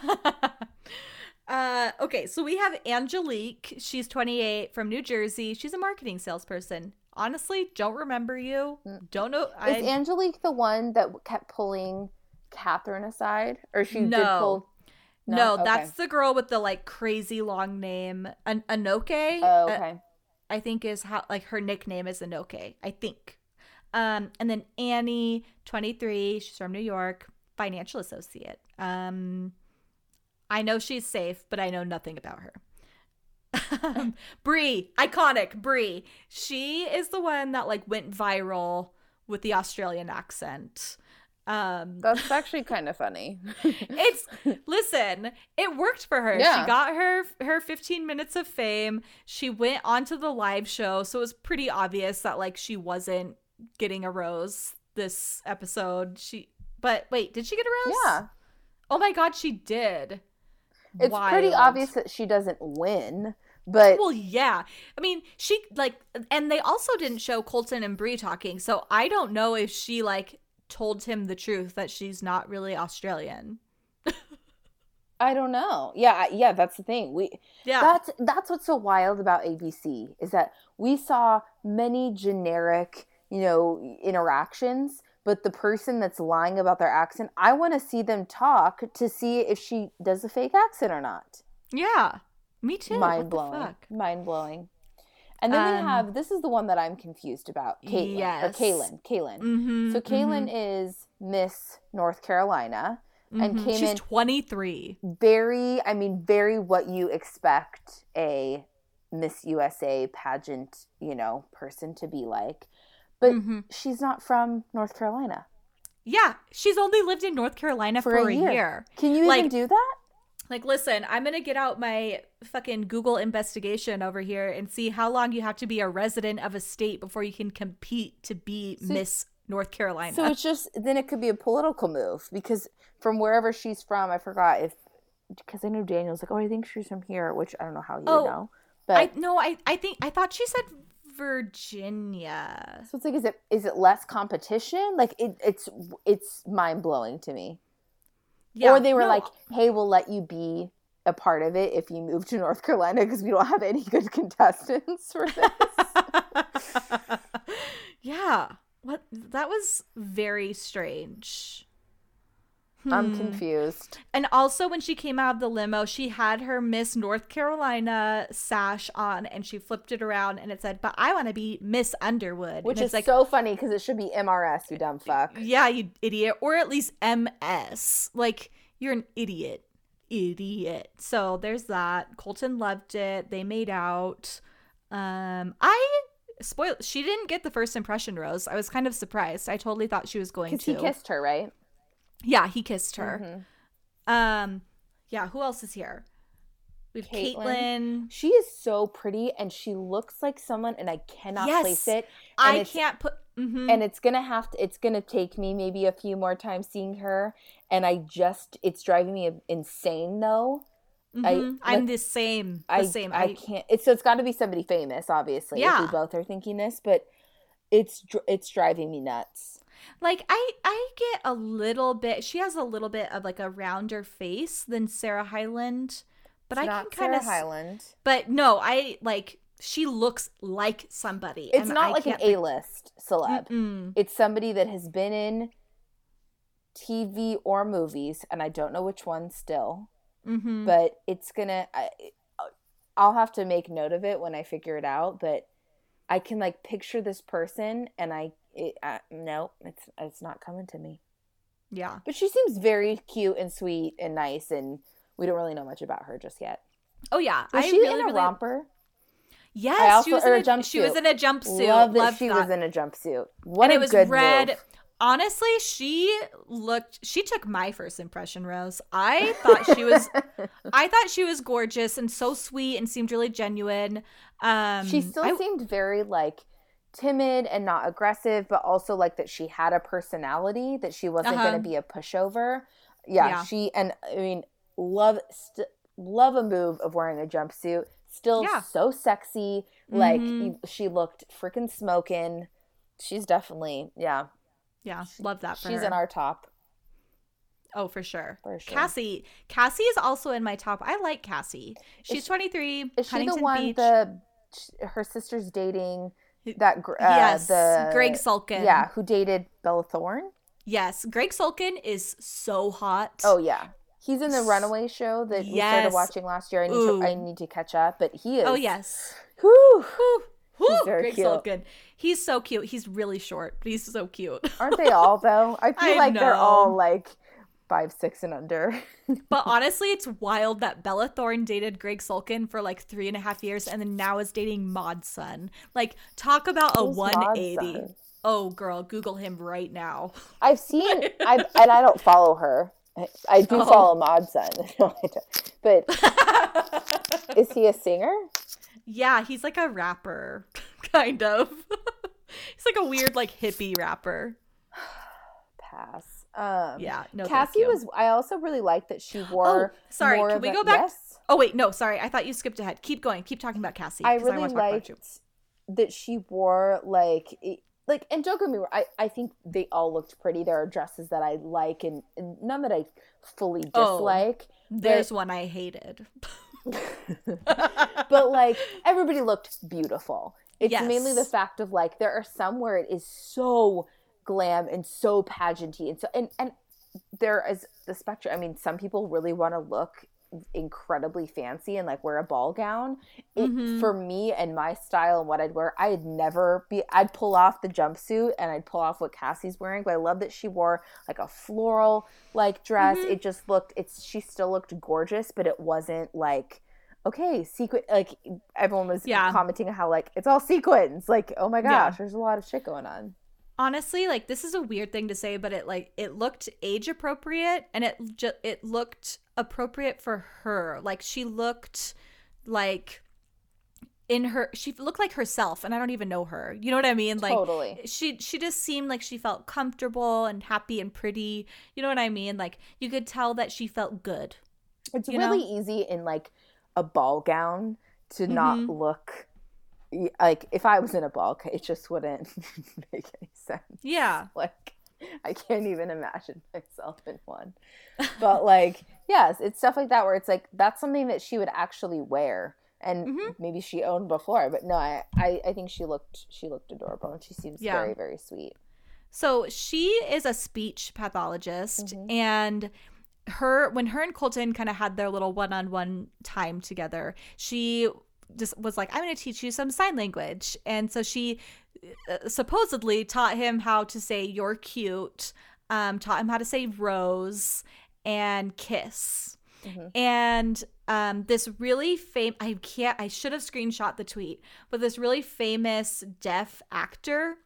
A: uh okay, so we have Angelique. She's 28 from New Jersey. She's a marketing salesperson. Honestly, don't remember you. Don't know. I,
B: Is Angelique the one that kept pulling Catherine aside, or she did
A: No.
B: pull?
A: no,
B: Okay.
A: that's the girl with the like crazy long name. An- Anoke.
B: Oh,
A: Uh,
B: okay.
A: I think is how like her nickname is Anoke. I think. Um, and then Annie, 23, she's from New York, financial associate. Um, I know she's safe, but I know nothing about her. Bri, iconic Bri. She is the one that like went viral with the Australian accent. Um,
B: That's actually kind of funny.
A: it's listen, it worked for her.
B: Yeah.
A: She got her her 15 minutes of fame. She went onto the live show, so it was pretty obvious that like she wasn't getting a rose this episode. She but wait, did she get a rose?
B: yeah.
A: Oh my god, she did.
B: It's pretty obvious that she doesn't win, but
A: Well, yeah. I mean, she like and they also didn't show Colton and Bri talking. So I don't know if she like told him the truth that she's not really Australian.
B: I don't know. Yeah, yeah, that's the thing. We
A: Yeah.
B: that's that's what's so wild about ABC is that we saw many generic, you know, interactions, but the person that's lying about their accent, I want to see them talk to see if she does a fake accent or not.
A: yeah. Me too.
B: Mind
A: What
B: blowing. Mind blowing. And then we
A: Um,
B: have this is the one that I'm confused about. Caitlin
A: Yes.
B: or Kaylin. Kaylin.
A: Mhm,
B: So Kaylin is Miss North Carolina and
A: mhm.
B: came
A: She's
B: in
A: 23.
B: very i mean very what you expect a miss usa pageant you know person to be like but
A: Mhm.
B: she's not from north carolina
A: Yeah, she's only lived in North Carolina for,
B: For a
A: a
B: year.
A: year.
B: can you
A: Like-
B: even do that
A: Like, listen, I'm gonna get out my fucking Google investigation over here and see how long you have to be a resident of a state before you can compete to be
B: So-
A: Miss North Carolina.
B: so it's just then it could be a political move because from wherever she's from i forgot if because i know daniel's like oh i think she's from here which i don't know how you
A: Oh,
B: know but
A: I no, I I think I thought she said Virginia.
B: so it's like is it is it less competition like it, it's it's mind-blowing to me
A: Yeah,
B: or they were
A: no.
B: like, "Hey, we'll let you be a part of it if you move to North Carolina because we don't have any good contestants for this."
A: yeah. What that was very strange.
B: I'm
A: Hmm.
B: confused.
A: And also, when she came out of the limo, she had her Miss North Carolina sash on and she flipped it around and it said, But I want to be Miss Underwood.
B: Which
A: and
B: is
A: like,
B: so funny because it should be MRS, you dumb fuck.
A: Yeah, you idiot. Or at least MS. Like, you're an idiot. Idiot. So there's that. Colton loved it. They made out. Um, I spoil she didn't get the first impression rose. I was kind of surprised. I totally thought she was going
B: Because
A: to.
B: he kissed her, right?
A: Yeah, he kissed her.
B: Mhm.
A: Um, yeah, who else is here? We've
B: Caitlyn.
A: Caitlyn.
B: She is so pretty and she looks like someone, and I cannot
A: Yes.
B: place it.
A: I can't put. mhm.
B: And it's gonna have to. It's gonna take me maybe a few more times seeing her, and I just. It's driving me insane though. I-
A: Mhm. I'm
B: like,
A: the same. The
B: I
A: same.
B: I, can't. It's so it's got to be somebody famous, obviously. If
A: Yeah.
B: we both are thinking this, but it's it's driving me nuts.
A: Like I I get a little bit. She has a little bit of like a rounder face than Sarah Hyland, but
B: It's
A: I can kind of.
B: Sarah Hyland.
A: But no, I like she looks like somebody.
B: It's not
A: I
B: like an A list celeb.
A: Mm-mm.
B: It's somebody that has been in TV or movies, and I don't know which one still.
A: Mhm.
B: But it's gonna. I, I'll have to make note of it when I figure it out. But I can like picture this person, and I. It, uh, no, it's it's not coming to me.
A: Yeah.
B: But she seems very cute and sweet and nice, and we don't really know much about her just yet.
A: Oh yeah.
B: Was
A: I
B: she
A: really,
B: in a
A: really-
B: romper?
A: Yes,
B: also-
A: she was in
B: a
A: a, she was
B: jumpsuit.
A: in a jumpsuit.
B: Love that
A: Loved
B: she
A: that.
B: was in a jumpsuit. What
A: and
B: a
A: it was
B: good
A: red.
B: move.
A: Honestly, she looked she took my first impression rose. I thought she was I thought she was gorgeous and so sweet and seemed really genuine. Um
B: she still
A: I-
B: seemed very like timid and not aggressive, but also like that she had a personality that she wasn't
A: Uh-huh.
B: going to be a pushover. Yeah,
A: Yeah.
B: she and I mean love st- love a move of wearing a jumpsuit. Still
A: Yeah.
B: so sexy. Like
A: Mhm.
B: you- she looked freaking smoking. She's definitely yeah.
A: yeah, love that for
B: She's
A: her.
B: in our top
A: Oh, for sure.
B: for sure.
A: Cassie. Cassie is also in my top. I like Cassie. She's
B: she-
A: 23.
B: Is she the one
A: Beach.
B: the her sister's dating that uh,
A: yes,
B: the
A: Greg Sulkin.
B: yeah who dated Bella Thorne?
A: Yes, Greg Sulkin is so hot.
B: Oh yeah, he's in the Runaway show that we started watching last year. I need
A: Ooh.
B: to I need to catch up, but he is.
A: Oh yes.
B: Whew.
A: Whew, whew, Greg
B: cute.
A: Sulkin. He's so cute. He's really short, but he's so cute.
B: Aren't they all though? I feel
A: I
B: like they're all like five, six, and under.
A: but honestly, it's wild that Bella Thorne dated Greg Sulkin for like three and a half years and then now is dating Mod Sun. Like, talk about a
B: Who's Maud's
A: 180.
B: son?
A: Oh, girl, Google him right now.
B: I've seen, I've, and I don't follow her. I, I do
A: Oh.
B: follow Mod Sun, no, I don't. but is he a singer?
A: yeah, he's like a rapper, kind of. he's like a weird, like hippie rapper.
B: Pass. Um,
A: Yeah, no.
B: Cassie was. I also really liked that she wore.
A: sorry,
B: more
A: can we
B: a-
A: go back-
B: Yes,
A: Oh wait, no, sorry. I thought you skipped ahead. Keep going. Keep talking about Cassie.
B: I really
A: about
B: liked
A: you.
B: that she wore like like and don't get me wrong. I I think they all looked pretty. There are dresses that I like and, and none that I fully
A: Oh.
B: dislike.
A: There's one I hated.
B: but like everybody looked beautiful. It's
A: Yes.
B: mainly the fact of like there are some where it is so glam and so pageanty and so and and there is the spectrum. I mean, some people really want to look incredibly fancy and like wear a ball gown. It,
A: Mhm.
B: For me and my style and what I'd wear, I'd never be. I'd pull off the jumpsuit and I'd pull off what Cassie's wearing. But I love that she wore like a floral like dress.
A: Mhm.
B: It just looked. It's she still looked gorgeous, but it wasn't like okay sequin. Like everyone was
A: Yeah.
B: commenting how like it's all sequins. Like oh my gosh,
A: Yeah.
B: there's a lot of shit going on.
A: Honestly, like this is a weird thing to say, but it like it looked age appropriate and it just it looked appropriate for her. Like she looked like in her she looked like herself and I don't even know her. You know what I mean? Like
B: totally.
A: she she just seemed like she felt comfortable and happy and pretty. You know what I mean? Like you could tell that she felt good.
B: It's really
A: know?
B: easy in like a ball gown to not
A: Mhm.
B: look like if I was in a ball, it just wouldn't make any sense.
A: Yeah.
B: Like I can't even imagine myself in one. But like, yes, it's stuff like that where it's like that's something that she would actually wear. And
A: Mhm.
B: maybe she owned before, but no, I, I, I think she looked she looked adorable and she seems
A: Yeah.
B: very, very sweet.
A: So she is a speech pathologist,
B: Mhm.
A: and her when her and Colton kind of had their little one-on-one time together, she just was like, "I'm going to teach you some sign language," and so she uh, supposedly taught him how to say "you're cute," um, taught him how to say "rose" and "kiss."
B: Mhm.
A: And um, this really famous, I can't, I should have screenshot the tweet, but this really famous deaf actor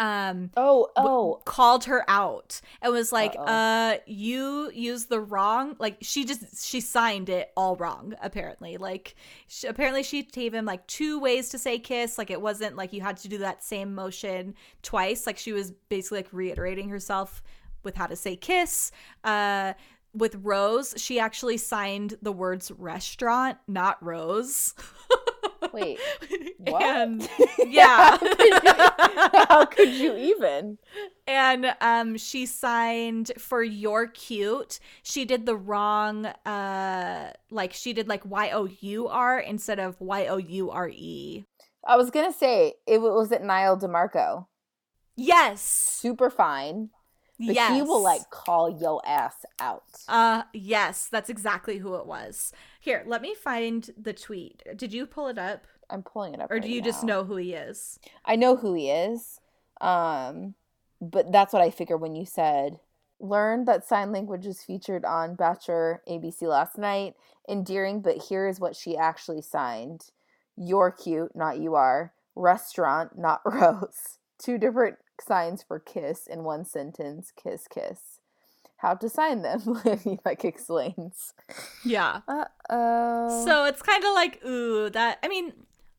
A: um
B: Oh, oh,
A: called her out and was like
B: Uh-oh.
A: uh you used the wrong like she just she signed it all wrong apparently. Like she, apparently she gave him like two ways to say kiss. Like it wasn't like you had to do that same motion twice. Like she was basically like reiterating herself with how to say kiss. Uh with Rose, she actually signed the words restaurant, not Rose.
B: wait. What?
A: And yeah.
B: How could you even?
A: and um she signed for you're cute she did the wrong uh like she did like y-o-u-r instead of y-o-u-r-e
B: I was gonna say it was it Nyle DiMarco.
A: yes
B: Super fine, but
A: yes
B: he will like call yo ass out.
A: uh yes that's exactly who it was here let me find the tweet did you pull it up
B: I'm pulling it up.
A: or
B: right
A: do you just know who he is
B: I know who he is, um, but that's what I figured when you said. Learned that sign language is featured on Bachelor ABC last night. Endearing, but here is what she actually signed: "You're cute, not you are." Restaurant, not rose. Two different signs for kiss in one sentence. Kiss, kiss. How to sign them? Livy like explains.
A: yeah
B: Uh oh.
A: So it's kind of like, ooh, that. I mean,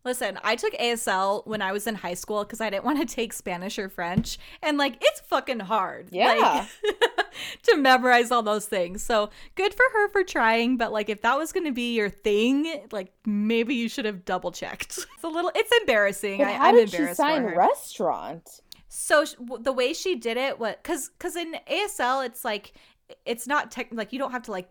A: listen, I took ASL when I was in high school because I didn't want to take Spanish or French. And like, it's fucking hard.
B: Yeah.
A: Like, to memorize all those things. So good for her for trying. But like, if that was going to be your thing, like, maybe you should have double checked. It's a little, it's embarrassing.
B: But
A: I,
B: how
A: I'm
B: did she sign restaurant?
A: So sh- w- the way she did it, what, cause, cause in ASL, it's like, it's not tech, like, you don't have to like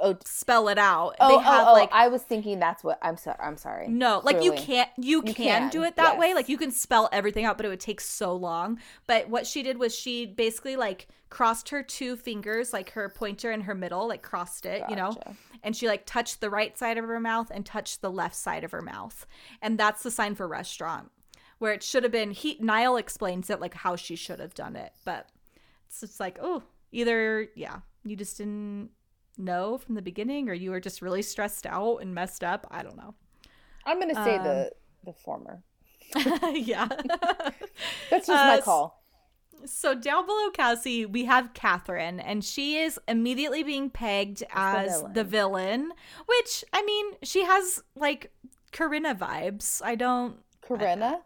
B: Oh,
A: spell it out.
B: oh,
A: they have
B: oh, oh,
A: like,
B: I was thinking that's what I'm sorry. I'm sorry.
A: No, like you can't you,
B: You
A: can,
B: can,
A: do it that way. Like you can spell everything out, but it would take so long. But what she did was she basically like crossed her two fingers, like her pointer and her middle, like crossed it, you know, and she like touched the right side of her mouth and touched the left side of her mouth. And that's the sign for restaurant. Where it should have been he Nyle explains it like how she should have done it, but it's just like, oh, either yeah, you just didn't know from the beginning or you were just really stressed out and messed up. I don't know.
B: I'm gonna say
A: Um,
B: the the former.
A: yeah.
B: That's just
A: Uh,
B: my call.
A: So down below Cassie, we have Catherine, and she is immediately being pegged as the villain. Which I mean, she has like Corinna vibes. I don't.
B: Corinna?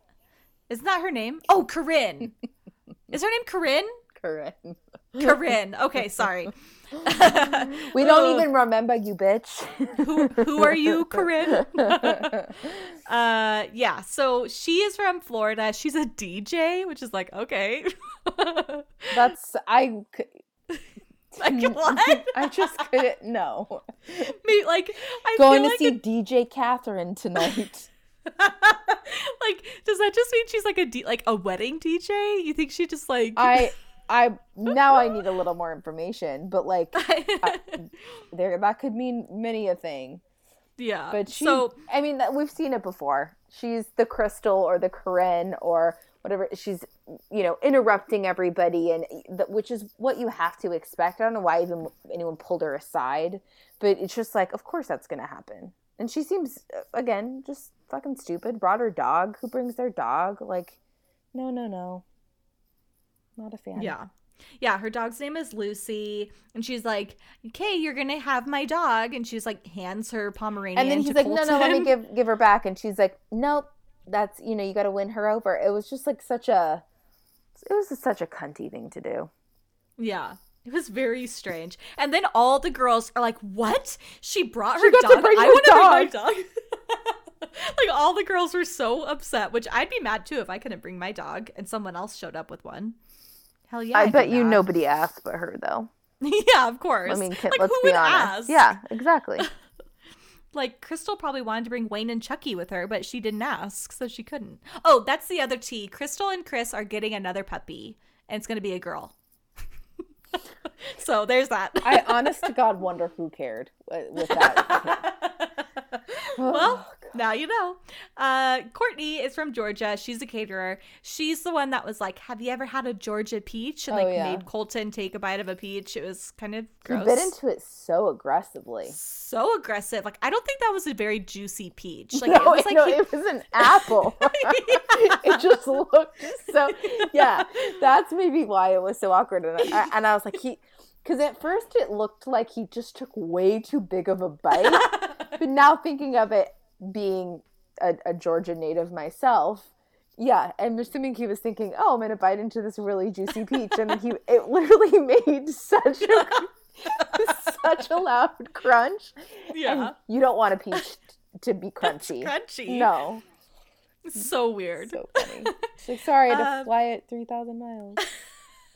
A: Isn't that her name? Oh, Corinne. is her name Corinne?
B: Corinne.
A: Corinne. Okay, sorry.
B: We don't even remember you, bitch.
A: who, who are you, Corinne? uh, yeah. So she is from Florida. She's a DJ, which is like okay.
B: That's I.
A: like what?
B: I just couldn't. know.
A: Me, like I
B: Going to
A: like
B: see
A: it-
B: DJ Catherine tonight.
A: like, does that just mean she's like a D- like a wedding DJ? You think she just like
B: I. I now I need a little more information, but like I- there that could mean many a thing.
A: yeah.
B: But she,
A: so
B: I mean, we've seen it before. She's the Krystal or the Corinne or whatever. She's, you know, interrupting everybody, and which is what you have to expect. I don't know why even anyone pulled her aside, but it's just like, of course that's gonna happen. And she seems, uh, again, just fucking stupid. Brought her dog. Who brings their dog? Like, no, no, no. Not a fan.
A: yeah. Yeah, her dog's name is Lucy, and she's like, "Okay, you're gonna have my dog," and she's like, hands her Pomeranian.
B: And then he's like, no, no, let me give give her back. And she's like, nope, that's you know, you got to win her over. It was just like such a, it was such a cunty thing to do.
A: Yeah. It was very strange. And then all the girls are like, What? She brought her dog. I want to bring my
B: dog."
A: dog. like all the girls were so upset, which I'd be mad too if I couldn't bring my dog and someone else showed up with one. Hell yeah.
B: I
A: I'd
B: bet you
A: mad.
B: nobody asked but her though.
A: yeah, of course.
B: I mean, can,
A: like,
B: let's
A: who
B: be
A: would
B: honest.
A: ask?
B: Yeah, exactly.
A: Like Krystal probably wanted to bring Wayne and Chucky with her, but she didn't ask, so she couldn't. Oh, that's the other T. Krystal and Chris are getting another puppy, and it's gonna be a girl. so there's that.
B: I honest to God wonder who cared with with that.
A: well, now you know. Uh, Courtney is from Georgia. She's a caterer. She's the one that was like, "Have you ever had a Georgia peach?" And
B: Oh,
A: like
B: yeah.
A: made Colton take a bite of a peach. It was kind of
B: He bit into it so aggressively.
A: so aggressive. Like I don't think that was a very juicy peach. Like
B: no,
A: it was like
B: no,
A: he-
B: it was an apple. it just looked so. Yeah, that's maybe why it was so awkward. And I, and I was like, he, because at first it looked like he just took way too big of a bite. but now thinking of it being a, a Georgia native myself, yeah, I'm assuming he was thinking, "Oh, I'm gonna bite into this really juicy peach," and then he it literally made such a such a loud crunch.
A: yeah,
B: And you don't want a peach to be crunchy.
A: crunchy.
B: No,
A: so weird.
B: so funny. She's like, sorry, I had to
A: Um,
B: fly at three thousand miles.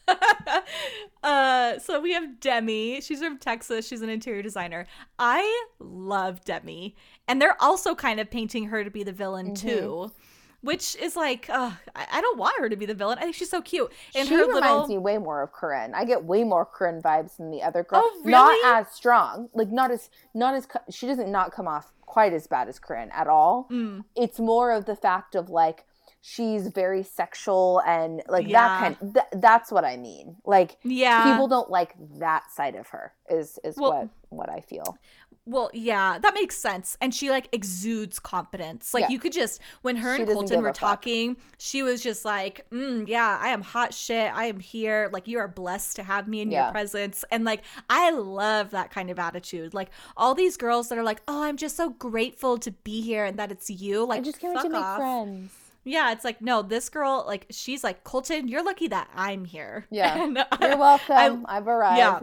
A: uh, so we have Demi. She's from Texas. She's an interior designer. I love Demi, and they're also kind of painting her to be the villain
B: Mm-hmm.
A: too, which is like, uh, I, don't want her to be the villain. I think she's so cute, and
B: she
A: her
B: reminds
A: little.
B: me way more of Corinne. I get way more Corinne vibes than the other girl.
A: Oh, really?
B: Not as strong, like not as not as she doesn't not come off quite as bad as Corinne at all.
A: Mm,
B: It's more of the fact of like she's very sexual and like
A: Yeah.
B: that kind. Th- that's what I mean. Like
A: yeah.
B: people don't like that side of her. Is is
A: Well,
B: what what I feel.
A: Well, yeah, that makes sense. And she like exudes confidence. Like
B: Yeah.
A: you could just when her
B: She
A: and Colton were
B: fuck.
A: talking, she was just like, mm, "Yeah, I am hot shit. I am here. Like you are blessed to have me in
B: Yeah.
A: your presence." And like I love that kind of attitude. Like all these girls that are like, "Oh, I'm just so grateful to be here and that it's you." Like
B: I just can't wait to
A: fuck
B: make friends.
A: Yeah, it's like no, this girl like she's like Colton. You're lucky that I'm here.
B: Yeah.
A: And,
B: You're welcome. I've arrived. Yeah.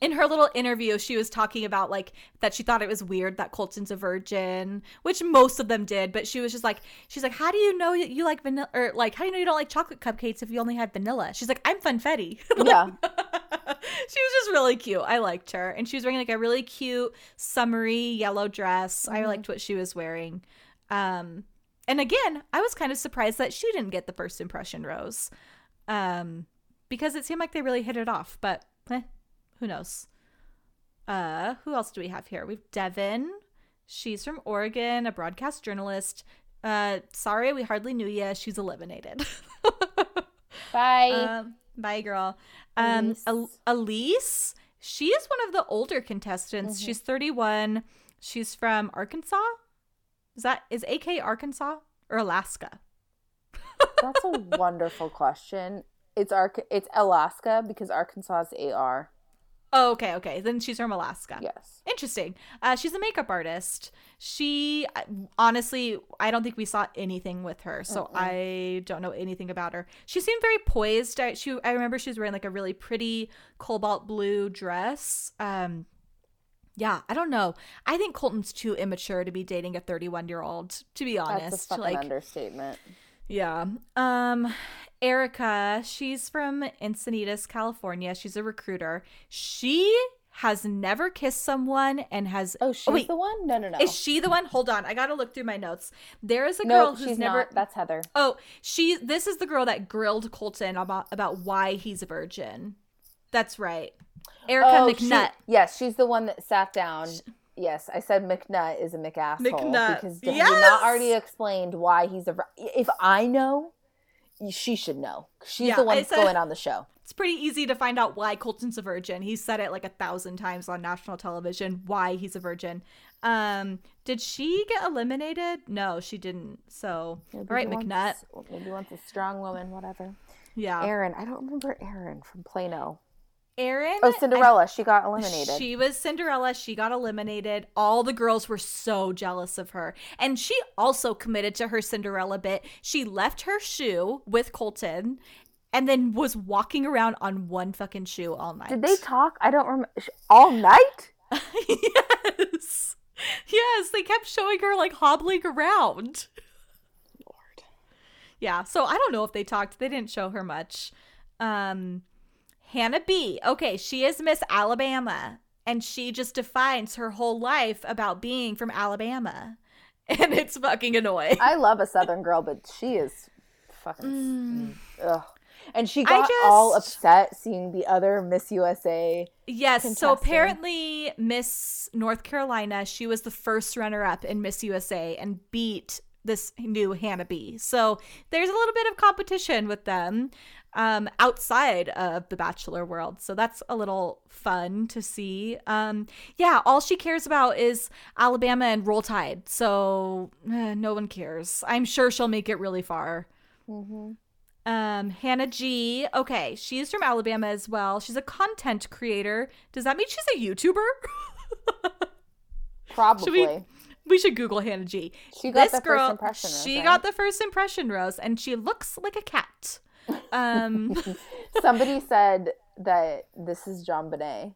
A: in her little interview, she was talking about like that she thought it was weird that Colton's a virgin, which most of them did. But she was just like, she's like, how do you know you like vanilla, or like, how do you know you don't like chocolate cupcakes if you only had vanilla? She's like, I'm funfetti.
B: Yeah.
A: she was just really cute. I liked her, and she was wearing like a really cute summery yellow dress. I
B: Mhm.
A: liked what she was wearing. Um, and again, I was kind of surprised that she didn't get the first impression rose, um, because it seemed like they really hit it off. But eh, who knows? Uh, who else do we have here? We've Devin. She's from Oregon, a broadcast journalist. Uh, sorry, we hardly knew you. She's eliminated.
B: Bye.
A: um, bye, girl. Um, Elyse. Elyse. She is one of the older contestants.
B: Mhm.
A: She's 31. She's from Arkansas. Is that is AK Arkansas or Alaska?
B: That's a wonderful question. It's Ark. It's Alaska because Arkansas is AR.
A: Oh, okay, okay. Then she's from Alaska.
B: Yes.
A: Interesting. Uh, she's a makeup artist. She honestly, I don't think we saw anything with her, so Mm-mm. I don't know anything about her. She seemed very poised. I, she, I remember she was wearing like a really pretty cobalt blue dress. Um, yeah, I don't know. I think Colton's too immature to be dating a 31 year old. To be honest,
B: That's a fucking like understatement.
A: Yeah. Um Erica, she's from Encinitas, California. She's a recruiter. She has never kissed someone and has
B: Oh, she's oh, wait, the one? No, no, no.
A: Is she the one? Hold on. I got to look through my notes. There is a girl who's
B: she's
A: never
B: not. That's Heather.
A: Oh, she this is the girl that grilled Colton about about why he's a virgin. That's right. Erica oh, McNutt.
B: She, yes, she's the one that sat down. She, Yes, I said McNutt is a McAsshole McNutt. because yes! have not already explained why he's a. If I know, she should know. She's yeah, the one that's going on the show.
A: It's pretty easy to find out why Colton's a virgin. He said it like a thousand times on national television why he's a virgin. Um, did she get eliminated? No, she didn't. So, maybe all right, McNutt.
B: Wants, maybe wants a strong woman, whatever.
A: Yeah.
B: Erin, I don't remember Erin from Plano.
A: Erin.
B: Oh, Cinderella. I, she got eliminated.
A: She was Cinderella. She got eliminated. All the girls were so jealous of her. And she also committed to her Cinderella bit. She left her shoe with Colton and then was walking around on one fucking shoe all night.
B: Did they talk? I don't remember. All night?
A: yes. Yes. They kept showing her like hobbling around. Lord. Yeah. So I don't know if they talked. They didn't show her much. Um, Hannah B. Okay, she is Miss Alabama, and she just defines her whole life about being from Alabama. And it's fucking annoying.
B: I love a Southern girl, but she is fucking. Mm. Ugh. And she got just, all upset seeing the other Miss USA.
A: Yes. So apparently, Miss North Carolina, she was the first runner up in Miss USA and beat this new Hannah B. So there's a little bit of competition with them um, outside of the bachelor world. So that's a little fun to see. Um, yeah, all she cares about is Alabama and Roll Tide. So eh, no one cares. I'm sure she'll make it really far. Mm-hmm. Um, Hannah G. Okay, she's from Alabama as well. She's a content creator. Does that mean she's a YouTuber?
B: Probably. Should
A: we, we should Google Hannah G.
B: She got this the girl, first impression.
A: She right? got the first impression, Rose, and she looks like a cat. Um,
B: Somebody said that this is JonBenét.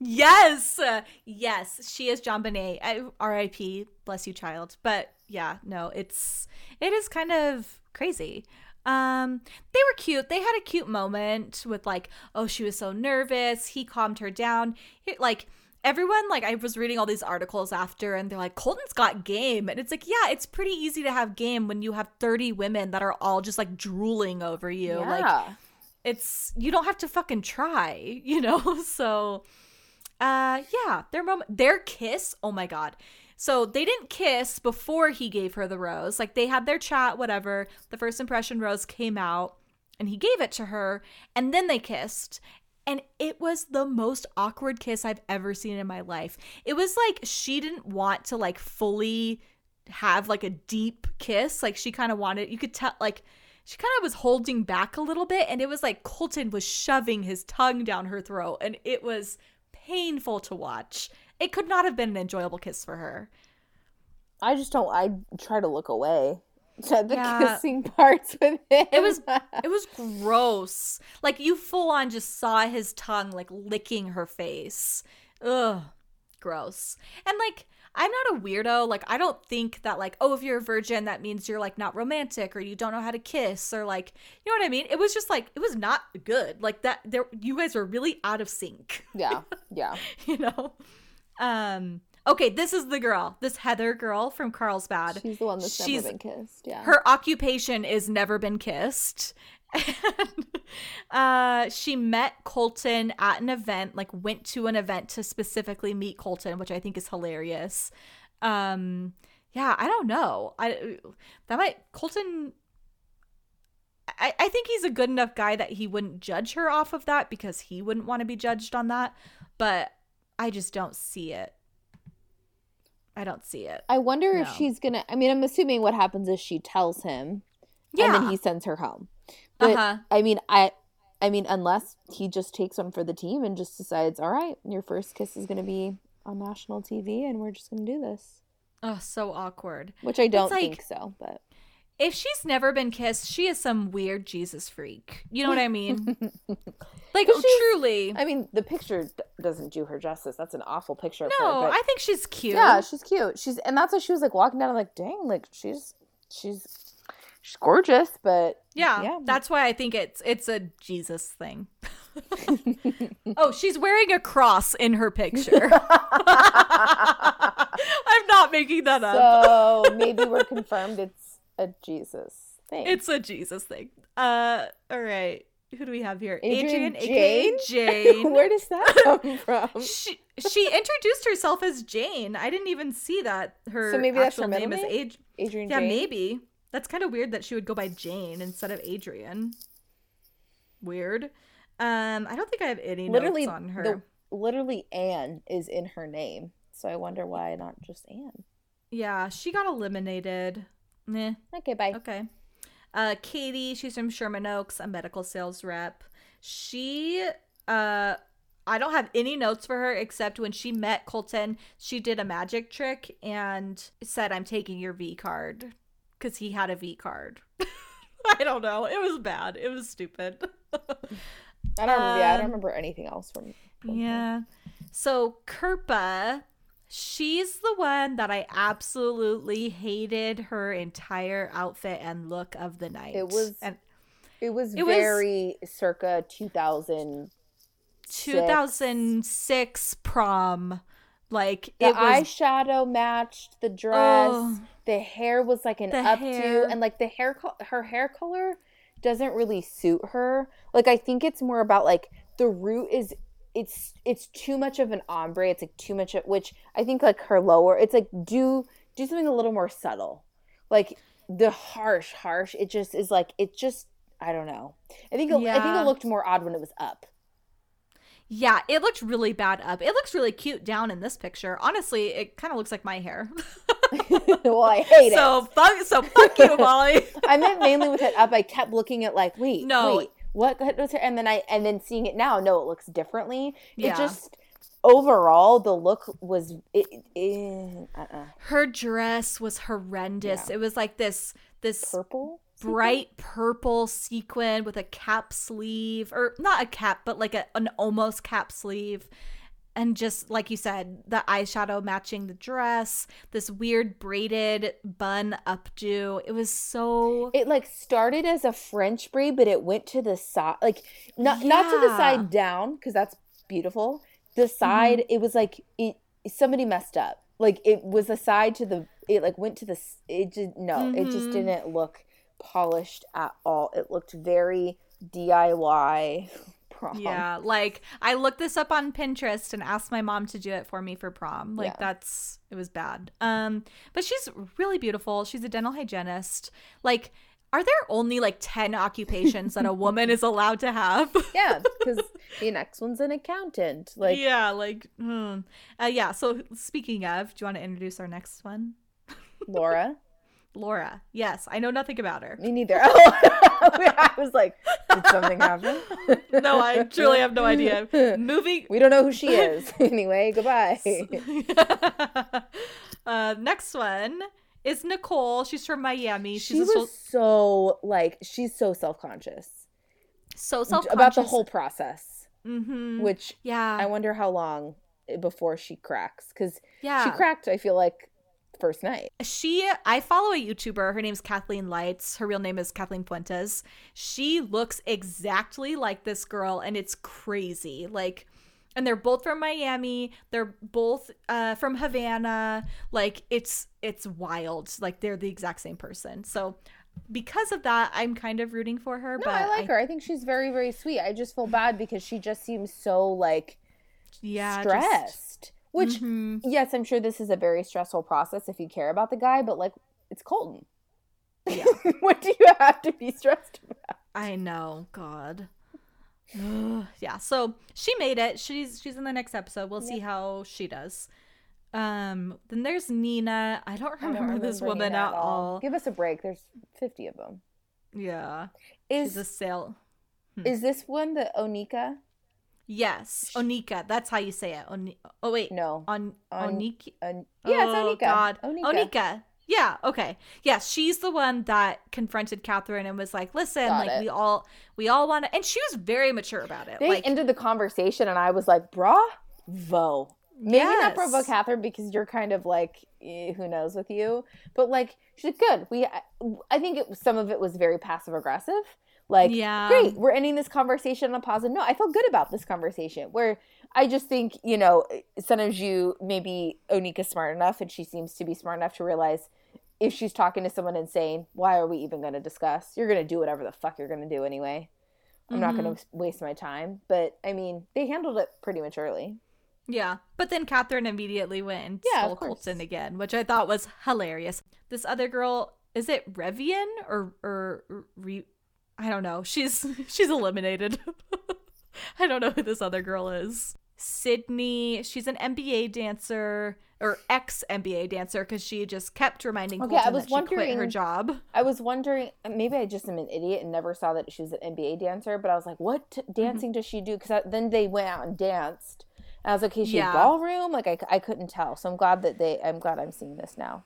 A: Yes, yes, she is JonBenét. R.I.P. Bless you, child. But yeah, no, it's it is kind of crazy. Um, they were cute. They had a cute moment with like, oh, she was so nervous. He calmed her down. He, like everyone like I was reading all these articles after and they're like Colton's got game. And it's like yeah it's pretty easy to have game when you have 30 women that are all just like drooling over you. Yeah. like it's you don't have to fucking try you know? So uh yeah their moment their kiss oh my god. So they didn't kiss before he gave her the rose. Like they had their chat whatever. The first impression rose came out and he gave it to her and then they kissed and it was the most awkward kiss I've ever seen in my life. It was like she didn't want to like fully have like a deep kiss. Like she kind of wanted, you could tell, like, she kind of was holding back a little bit. And it was like Colton was shoving his tongue down her throat. And it was painful to watch. It could not have been an enjoyable kiss for her.
B: I just don't, I try to look away the yeah. kissing parts with him.
A: It was it was gross. Like you full on just saw his tongue like licking her face. Ugh. Gross. And like I'm not a weirdo. Like I don't think that like oh if you're a virgin that means you're like not romantic or you don't know how to kiss or like you know what I mean? It was just like it was not good. Like that there you guys were really out of sync.
B: Yeah. Yeah.
A: you know. Um Okay, this is the girl. This Heather girl from Carlsbad.
B: She's the one that's She's, never been kissed. Yeah.
A: Her occupation is never been kissed. And, uh, she met Colton at an event, like went to an event to specifically meet Colton, which I think is hilarious. Um, yeah, I don't know. I that might Colton. I, I think he's a good enough guy that he wouldn't judge her off of that because he wouldn't want to be judged on that. But I just don't see it. I don't see it.
B: I wonder no. if she's gonna. I mean, I'm assuming what happens is she tells him, yeah. and then he sends her home. But
A: Uh-huh.
B: I mean, I, I mean, unless he just takes one for the team and just decides, all right, your first kiss is going to be on national TV, and we're just going to do this.
A: Oh, so awkward.
B: Which I don't
A: like-
B: think so, but
A: If she's never been kissed, she is some weird Jesus freak. You know what I mean? like truly.
B: I mean, the picture d- doesn't do her justice. That's an awful picture. of her,
A: no,
B: but-
A: I think she's cute.
B: yeah, she's cute. She's and that's why she was like walking down. I'm like, dang, like she's she's she's gorgeous, but
A: Yeah,
B: Yeah.
A: that's why I think it's it's a Jesus thing. oh, she's wearing a cross in her picture. I'm not making that up.
B: so maybe we're confirmed it's a Jesus thing.
A: It's a Jesus thing. Uh, all right. Who do we have here?
B: Adrian
A: aka Jane.
B: Where does that come from?
A: she she introduced herself as Jane. I didn't even see that her
B: So maybe that's her middle
A: name is
B: name?
A: Ad-
B: Adrian
A: Yeah,
B: Jane?
A: maybe. That's kind of weird that she would go by Jane instead of Adrian. Weird. Um, I don't think I have any
B: Literally,
A: notes on her.
B: the literally Anne is in her name, so I wonder why not just Anne.
A: Yeah, she got eliminated. Meh.
B: Okay, bye.
A: Okay. Uh, Katie, she's from Sherman Oaks, a medical sales rep. She, uh, I don't have any notes for her except when she met Colton, she did a magic trick and said, I'm taking your V card because he had a V card. I don't know. It was bad. It was stupid.
B: I don't. remember, yeah, I don't
A: Um,
B: remember anything else from. from her.
A: Yeah. So Kirpa, she's the one that I absolutely hated her entire outfit and look of the night.
B: It was
A: and
B: It was
A: It was-
B: very circa 2000.
A: 2006 prom. Like
B: The
A: it was
B: eyeshadow matched the dress.
A: Oh.
B: the hair was like an updo, and like the hair, co- her hair color doesn't really suit her. Like I think it's more about like the root is. It's it's too much of an ombre. It's like too much of which I think like her lower. It's like do do something a little more subtle, like the harsh harsh. It just is like it just I don't know. I think it, I think it looked more odd when it was up.
A: yeah, it looked really bad up. It looks really cute down in this picture. Honestly, it kind of looks like my hair.
B: well, I hate it.
A: so fuck so fuck you, Molly.
B: I meant mainly with it up. I kept looking at like, wait,
A: No.
B: wait, what was her? And then I and then seeing it now, no, it looks differently.
A: Yeah.
B: It just overall the look was it. it uh-uh.
A: Her dress was horrendous.
B: Yeah.
A: It was like this this
B: purple,
A: bright purple sequin with a cap sleeve or not a cap but like a, an almost cap sleeve and just like you said the eyeshadow matching the dress this weird braided bun updo it was so
B: It like started as a French braid, but it went to the side, like not not to the side down because that's beautiful. The side,
A: Mm-hmm.
B: it was like it. Somebody messed up. Like it was a side to the. It like went to the. It just no. It just
A: Mhm.
B: didn't look polished at all. It looked very DIY. Prom.
A: yeah like i looked this up on pinterest and asked my mom to do it for me for prom like
B: Yeah.
A: that's it was bad um but she's really beautiful she's a dental hygienist like are there only like 10 occupations that a woman is allowed to have
B: Yeah, because the next one's an accountant. Like
A: yeah, like, hmm. uh, yeah. So speaking of, do you want to introduce our next one,
B: Laura.
A: Laura? Yes, I know nothing about her.
B: Me neither. I was like, did something happen?
A: No, I truly have no idea. Moving.
B: We don't know who she is. anyway, goodbye.
A: uh, next one is Nicole. She's from Miami. She's
B: she was so like she's so self conscious
A: so self conscious.
B: about the whole process,
A: hmm
B: which
A: Yeah,
B: I wonder how long before she cracks because
A: yeah.
B: she cracked. I feel like first night.
A: she i follow a youtuber her name's kathleen lights her real name is kathleen fuentes she looks exactly like this girl and it's crazy like and they're both from miami they're both uh, from havana like it's it's wild like they're the exact same person so because of that i'm kind of rooting for her
B: No,
A: but
B: I like her. I think she's very very sweet. I just feel bad because she just seems so like
A: yeah just-
B: stressed. Which
A: Mhm.
B: yes, I'm sure this is a very stressful process if you care about the guy, but like it's Colton.
A: Yeah.
B: what do you have to be stressed about?
A: I know, God. Yeah, so she made it. She's she's in the next episode. We'll see how she does. Um, then there's Nina. I don't
B: I
A: remember,
B: don't
A: this
B: remember
A: woman
B: Nina
A: at all.
B: Give us a break. There's 50 of them.
A: Yeah.
B: Is
A: She's a sail.
B: is this one the Onika?
A: Yes. Onika. That's how you say it. Oni- oh, wait.
B: No.
A: On,
B: On-
A: Oniki.
B: On, yeah,
A: oh,
B: it's Onika.
A: God.
B: Onika.
A: Onika. Yeah, okay. Yes, she's the one that confronted Catherine and was like, "Listen,
B: Got
A: like
B: it.
A: we all we all want to." And she was very mature about it.
B: They
A: like,
B: ended the conversation, and I was like, "Bravo." Maybe not bravo,
A: Yes.
B: Catherine, because you're kind of like, eh, who knows with you. But like, she's like, good. We, I- I think it, some of it was very passive aggressive. Like,
A: Yeah.
B: great, we're ending this conversation on a positive note. I felt good about this conversation. Where I just think, you know, sometimes you maybe Onyeka's smart enough, and she seems to be smart enough to realize if she's talking to someone and saying, "Why are we even going to discuss?" You're going to do whatever the fuck you're going to do anyway. I'm not going mm-hmm. to waste my time. But I mean, they handled it pretty maturely.
A: Yeah. But then Catherine immediately went and
B: Yeah,
A: stole. Colton again, which I thought was hilarious. This other girl, is it Revian or or Re- I don't know. She's she's eliminated. I don't know who this other girl is. Sydney, she's an NBA dancer or ex NBA dancer because she just kept reminding
B: Okay, I was
A: that she quit her job.
B: I was wondering, maybe I just am an idiot and never saw that she was an NBA dancer, but I was like, what t- mm-hmm. dancing does she do? Because then they went out and danced. And I was like, okay, she
A: Yeah.
B: ballroom? Like, I, I couldn't tell. So I'm glad that they, I'm glad I'm seeing this now.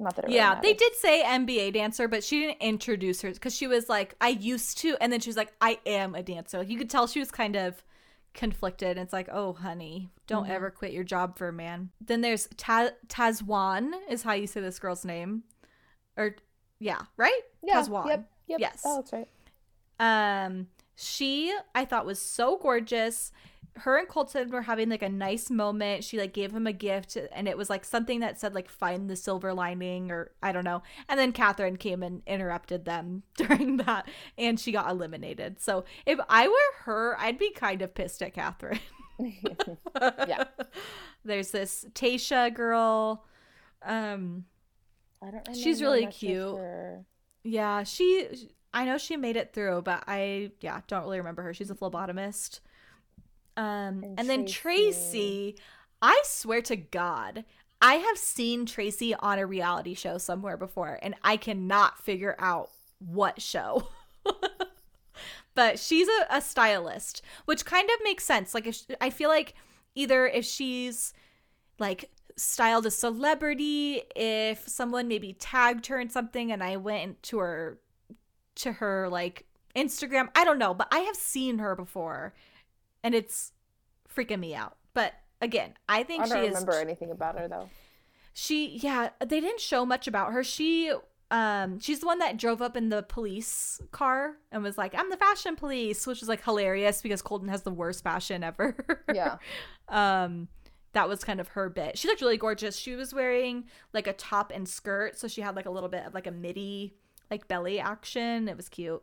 B: Not that it really
A: Yeah, they did say NBA dancer, but she didn't introduce her because she was like, I used to, and then she was like, I am a dancer. Like, you could tell she was kind of conflicted. And it's like, oh, honey, don't
B: Mm-hmm.
A: ever quit your job for a man. Then there's Ta- Tahzjuan, is how you say this girl's name. Or, yeah, right?
B: Yeah,
A: Tahzjuan.
B: Yep, yep.
A: Yes.
B: That looks right.
A: Um, she I thought was so gorgeous. Her and Colton were having like a nice moment. She like gave him a gift, and it was like something that said like "find the silver lining" or I don't know. And then Catherine came and interrupted them during that, and she got eliminated. So if I were her, I'd be kind of pissed at Catherine.
B: Yeah.
A: There's this Tayshia girl. Um,
B: I don't
A: She's really cute. yeah, she. I know she made it through, but I yeah don't really remember her. She's a phlebotomist. Um, and,
B: And
A: then
B: Tracy.
A: I swear to God, I have seen Tracy on a reality show somewhere before, and I cannot figure out what show. but she's a, a stylist, which kind of makes sense. Like, if sh I feel like either if she's like styled a celebrity, if someone maybe tagged her in something, and I went to her to her like Instagram, I don't know, but I have seen her before, and it's freaking me out. But again, I think
B: I don't
A: is
B: remember anything about her though.
A: she yeah they didn't show much about her she um she's the one that drove up in the police car and was like i'm the fashion police which is like hilarious because colton has the worst fashion ever
B: Yeah.
A: um that was kind of her bit she looked really gorgeous she was wearing like a top and skirt so she had like a little bit of like a midi like belly action it was cute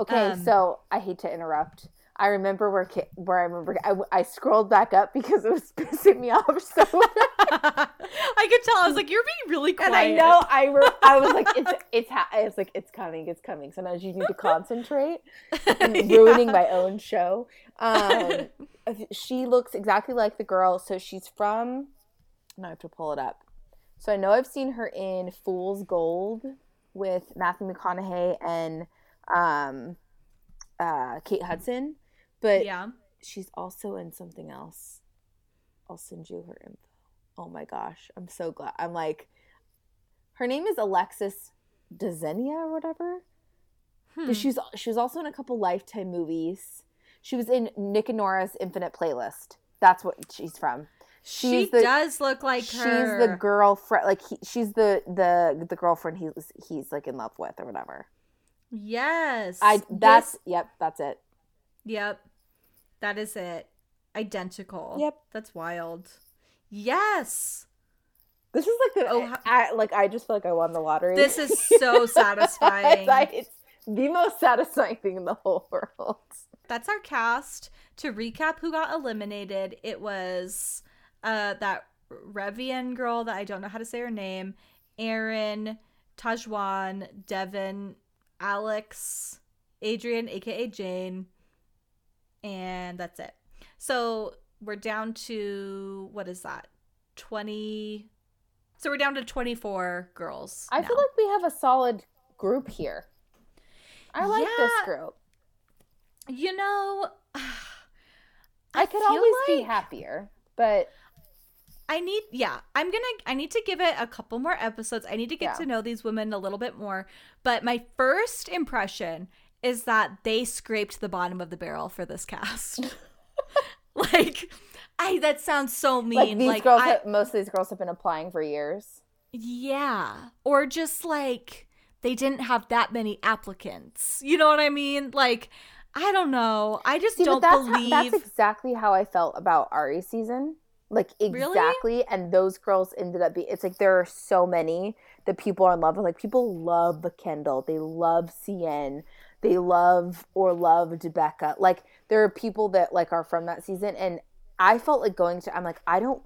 B: Okay,
A: Um,
B: so I hate to interrupt. I remember where where I remember I, I scrolled back up because it was pissing me off so
A: i could tell i was like you're being really quiet
B: And I know I re- I was like it's it's ha- it's like it's coming it's coming. Sometimes you need to concentrate. I'm ruining my own show. Um, she looks exactly like the girl. So she's from. Now I have to pull it up. So I know I've seen her in Fool's Gold with Matthew McConaughey and um, uh, Kate Hudson, but
A: yeah
B: she's also in something else. I'll send you her info. Oh my gosh, I'm so glad. I'm like, her name is Alexis Dziena or whatever.
A: Hmm.
B: But she's she was also in a couple Lifetime movies. She was in Nick and Nora's Infinite Playlist. That's what she's from.
A: she
B: the-
A: does look like
B: she's
A: her
B: the girlfriend. Like he, she's the the the girlfriend he's he's like in love with or whatever.
A: yes
B: I that's
A: This-
B: yep that's it.
A: Yep. That is it. Identical.
B: Yep.
A: That's wild. Yes.
B: This is like the
A: Oh, how-
B: I, like I just feel like I won the lottery.
A: This is so satisfying.
B: it's, like, it's the most satisfying thing in the whole world.
A: That's our cast. To recap who got eliminated, it was uh that Revian girl that I don't know how to say her name, Erin, Tahzjuan, Devin, Alex, Adrian, aka Jane, and that's it. So we're down to what is that? 20 So we're down to 24 girls.
B: I
A: now.
B: feel like we have a solid group here. I like this group.
A: You know,
B: I, could
A: feel
B: always be happier, but
A: I need, yeah, I'm gonna, I need to give it a couple more episodes. I need to get
B: Yeah.
A: to know these women a little bit more. But my first impression is that they scraped the bottom of the barrel for this cast. like, I that sounds so mean.
B: like these
A: like,
B: girls,
A: I-
B: have, most of these girls have been applying for years.
A: Yeah. Or just like they didn't have that many applicants. You know what I mean? Like, I don't know. I just
B: See,
A: don't
B: that's
A: believe.
B: how, that's exactly how I felt about Arie's season. Like
A: Really?
B: exactly, and those girls ended up being. It's like there are so many that people are in love with. Like people love Kendall, they love Seinne, they love or loved Becca. Like there are people that like are from that season, and I felt like going to. I'm like I don't.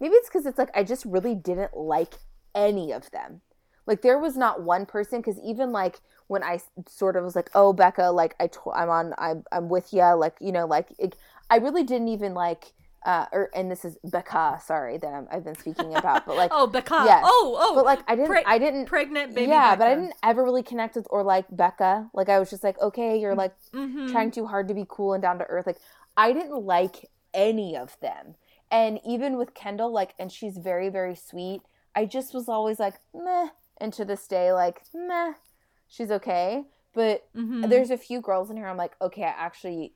B: Maybe it's because it's like I just really didn't like any of them. Like there was not one person because even like when I sort of was like, oh Becca, like I am on, I'm I'm with you, like you know, like it, I really didn't even like, uh, or and this is Becca, sorry that I'm, I've been speaking about, but like,
A: oh, Becca.
B: Yes.
A: Oh, oh.
B: but like I didn't,
A: pre-
B: I didn't,
A: pregnant baby.
B: yeah, but I didn't ever really connect with or like Becca. Like I was just like, okay, you're like
A: Mhm.
B: trying too hard to be cool and down to earth. Like I didn't like any of them. And even with Kendall, like, and she's very, very sweet. I just was always like, meh. And to this day, like, meh, she's okay. But
A: Mhm.
B: there's a few girls in here. I'm like, okay, I actually,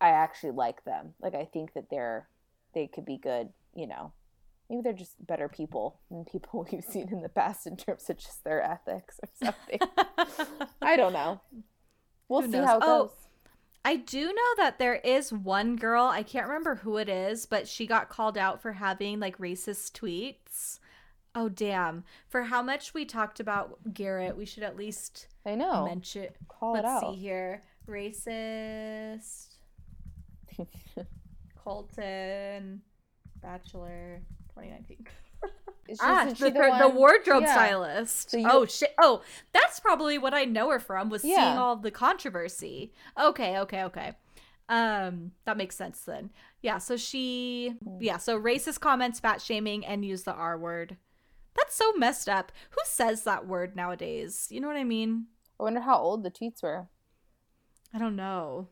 B: I actually like them. Like, I think that they're, they could be good. You know, maybe they're just better people than people we've seen in the past in terms of just their ethics or something. I don't know. We'll see how it
A: Oh,
B: goes.
A: I do know that there is one girl, I can't remember who it is, but she got called out for having like racist tweets. Oh damn. For how much we talked about Garrett, we should at least
B: I know.
A: mention
B: Call it
A: Let's
B: out.
A: see here. Racist Colton Bachelor 2019.
B: Is she-
A: Ah,
B: she
A: the, the, wardrobe
B: Yeah.
A: stylist.
B: So you-
A: oh shit! Oh, that's probably what I know her from. Was seeing all the controversy. Okay, okay, okay. Um, that makes sense then. Yeah. So she,
B: Hmm.
A: yeah. So racist comments, fat shaming, and use the R word. That's so messed up. Who says that word nowadays? You know what I mean?
B: I wonder how old the tweets were.
A: I don't know.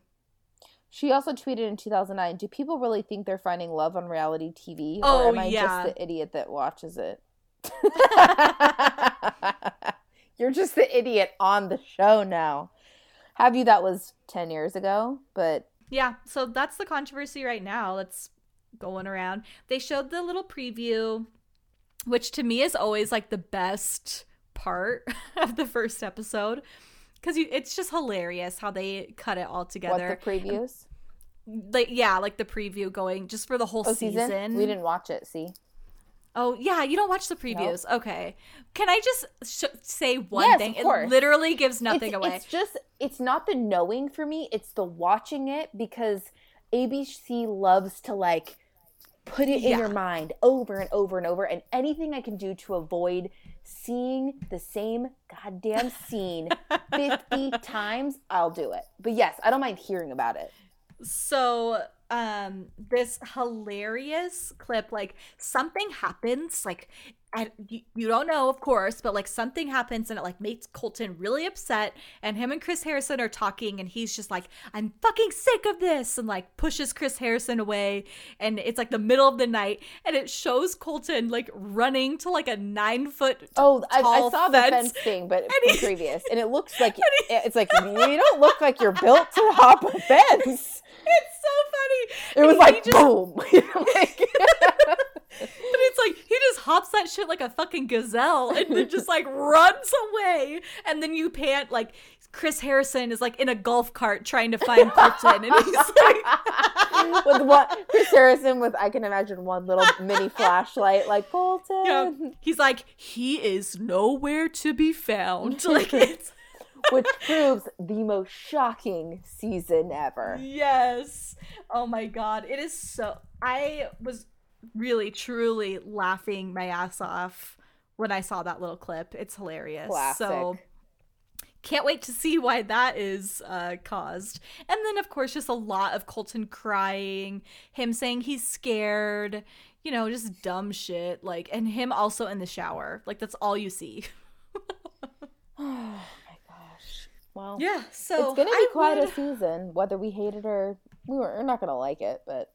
B: She also tweeted in 2009 Do people really think they're finding love on reality TV?
A: Oh,
B: or am I
A: yeah.
B: just the idiot that watches it? You're just the idiot on the show now. Have you? That was 10 years ago, but
A: Yeah, so that's the controversy right now that's going around. They showed the little preview, which to me is always like the best part of the first episode because it's just hilarious how they cut it all together.
B: what the previews?
A: like yeah, like the preview going just for the whole
B: Oh,
A: season.
B: season? We didn't watch it, see?
A: Oh yeah, you don't watch the previews. Okay, can I just sh- say one
B: Yes,
A: thing?
B: of course.
A: It literally gives nothing
B: it's,
A: away.
B: It's just, it's not the knowing for me, it's the watching it because ABC loves to like put it in
A: Yeah.
B: your mind over and over and over. And anything I can do to avoid seeing the same goddamn scene 50 times, I'll do it. But yes, I don't mind hearing about it.
A: so um this hilarious clip like something happens like you, don't know of course but like something happens and it like makes colton really upset and him and chris harrison are talking and he's just like i'm fucking sick of this and like pushes chris harrison away and it's like the middle of the night and it shows colton like running to like a nine foot
B: Oh, I, I saw the
A: fence.
B: fence thing, but
A: And he-
B: previous, and it looks like it's like you don't look like you're built to hop a fence.
A: it's so funny
B: It was
A: And
B: like
A: just-
B: boom. Like-
A: But it's he hops that shit like a fucking gazelle and then just like runs away. And then you pant like Chris Harrison is like in a golf cart trying to find Colton and he's like
B: with what Chris Harrison with I can imagine one little mini flashlight like Colton.
A: yeah. he's like he is nowhere to be found. Like it's
B: Which proves the most shocking season ever.
A: yes. Oh my god, it is so I was really truly laughing my ass off when I saw that little clip. It's hilarious.
B: Classic.
A: So can't wait to see why that is uh, caused. And then, of course, just a lot of Colton crying, him saying he's scared, you know, just dumb shit. Like, and him also in the shower. Like, that's all you see.
B: oh my gosh. Well,
A: yeah, so
B: it's gonna be
A: I
B: quite
A: would-
B: a season, whether we hate it or we were, we're not gonna like it. But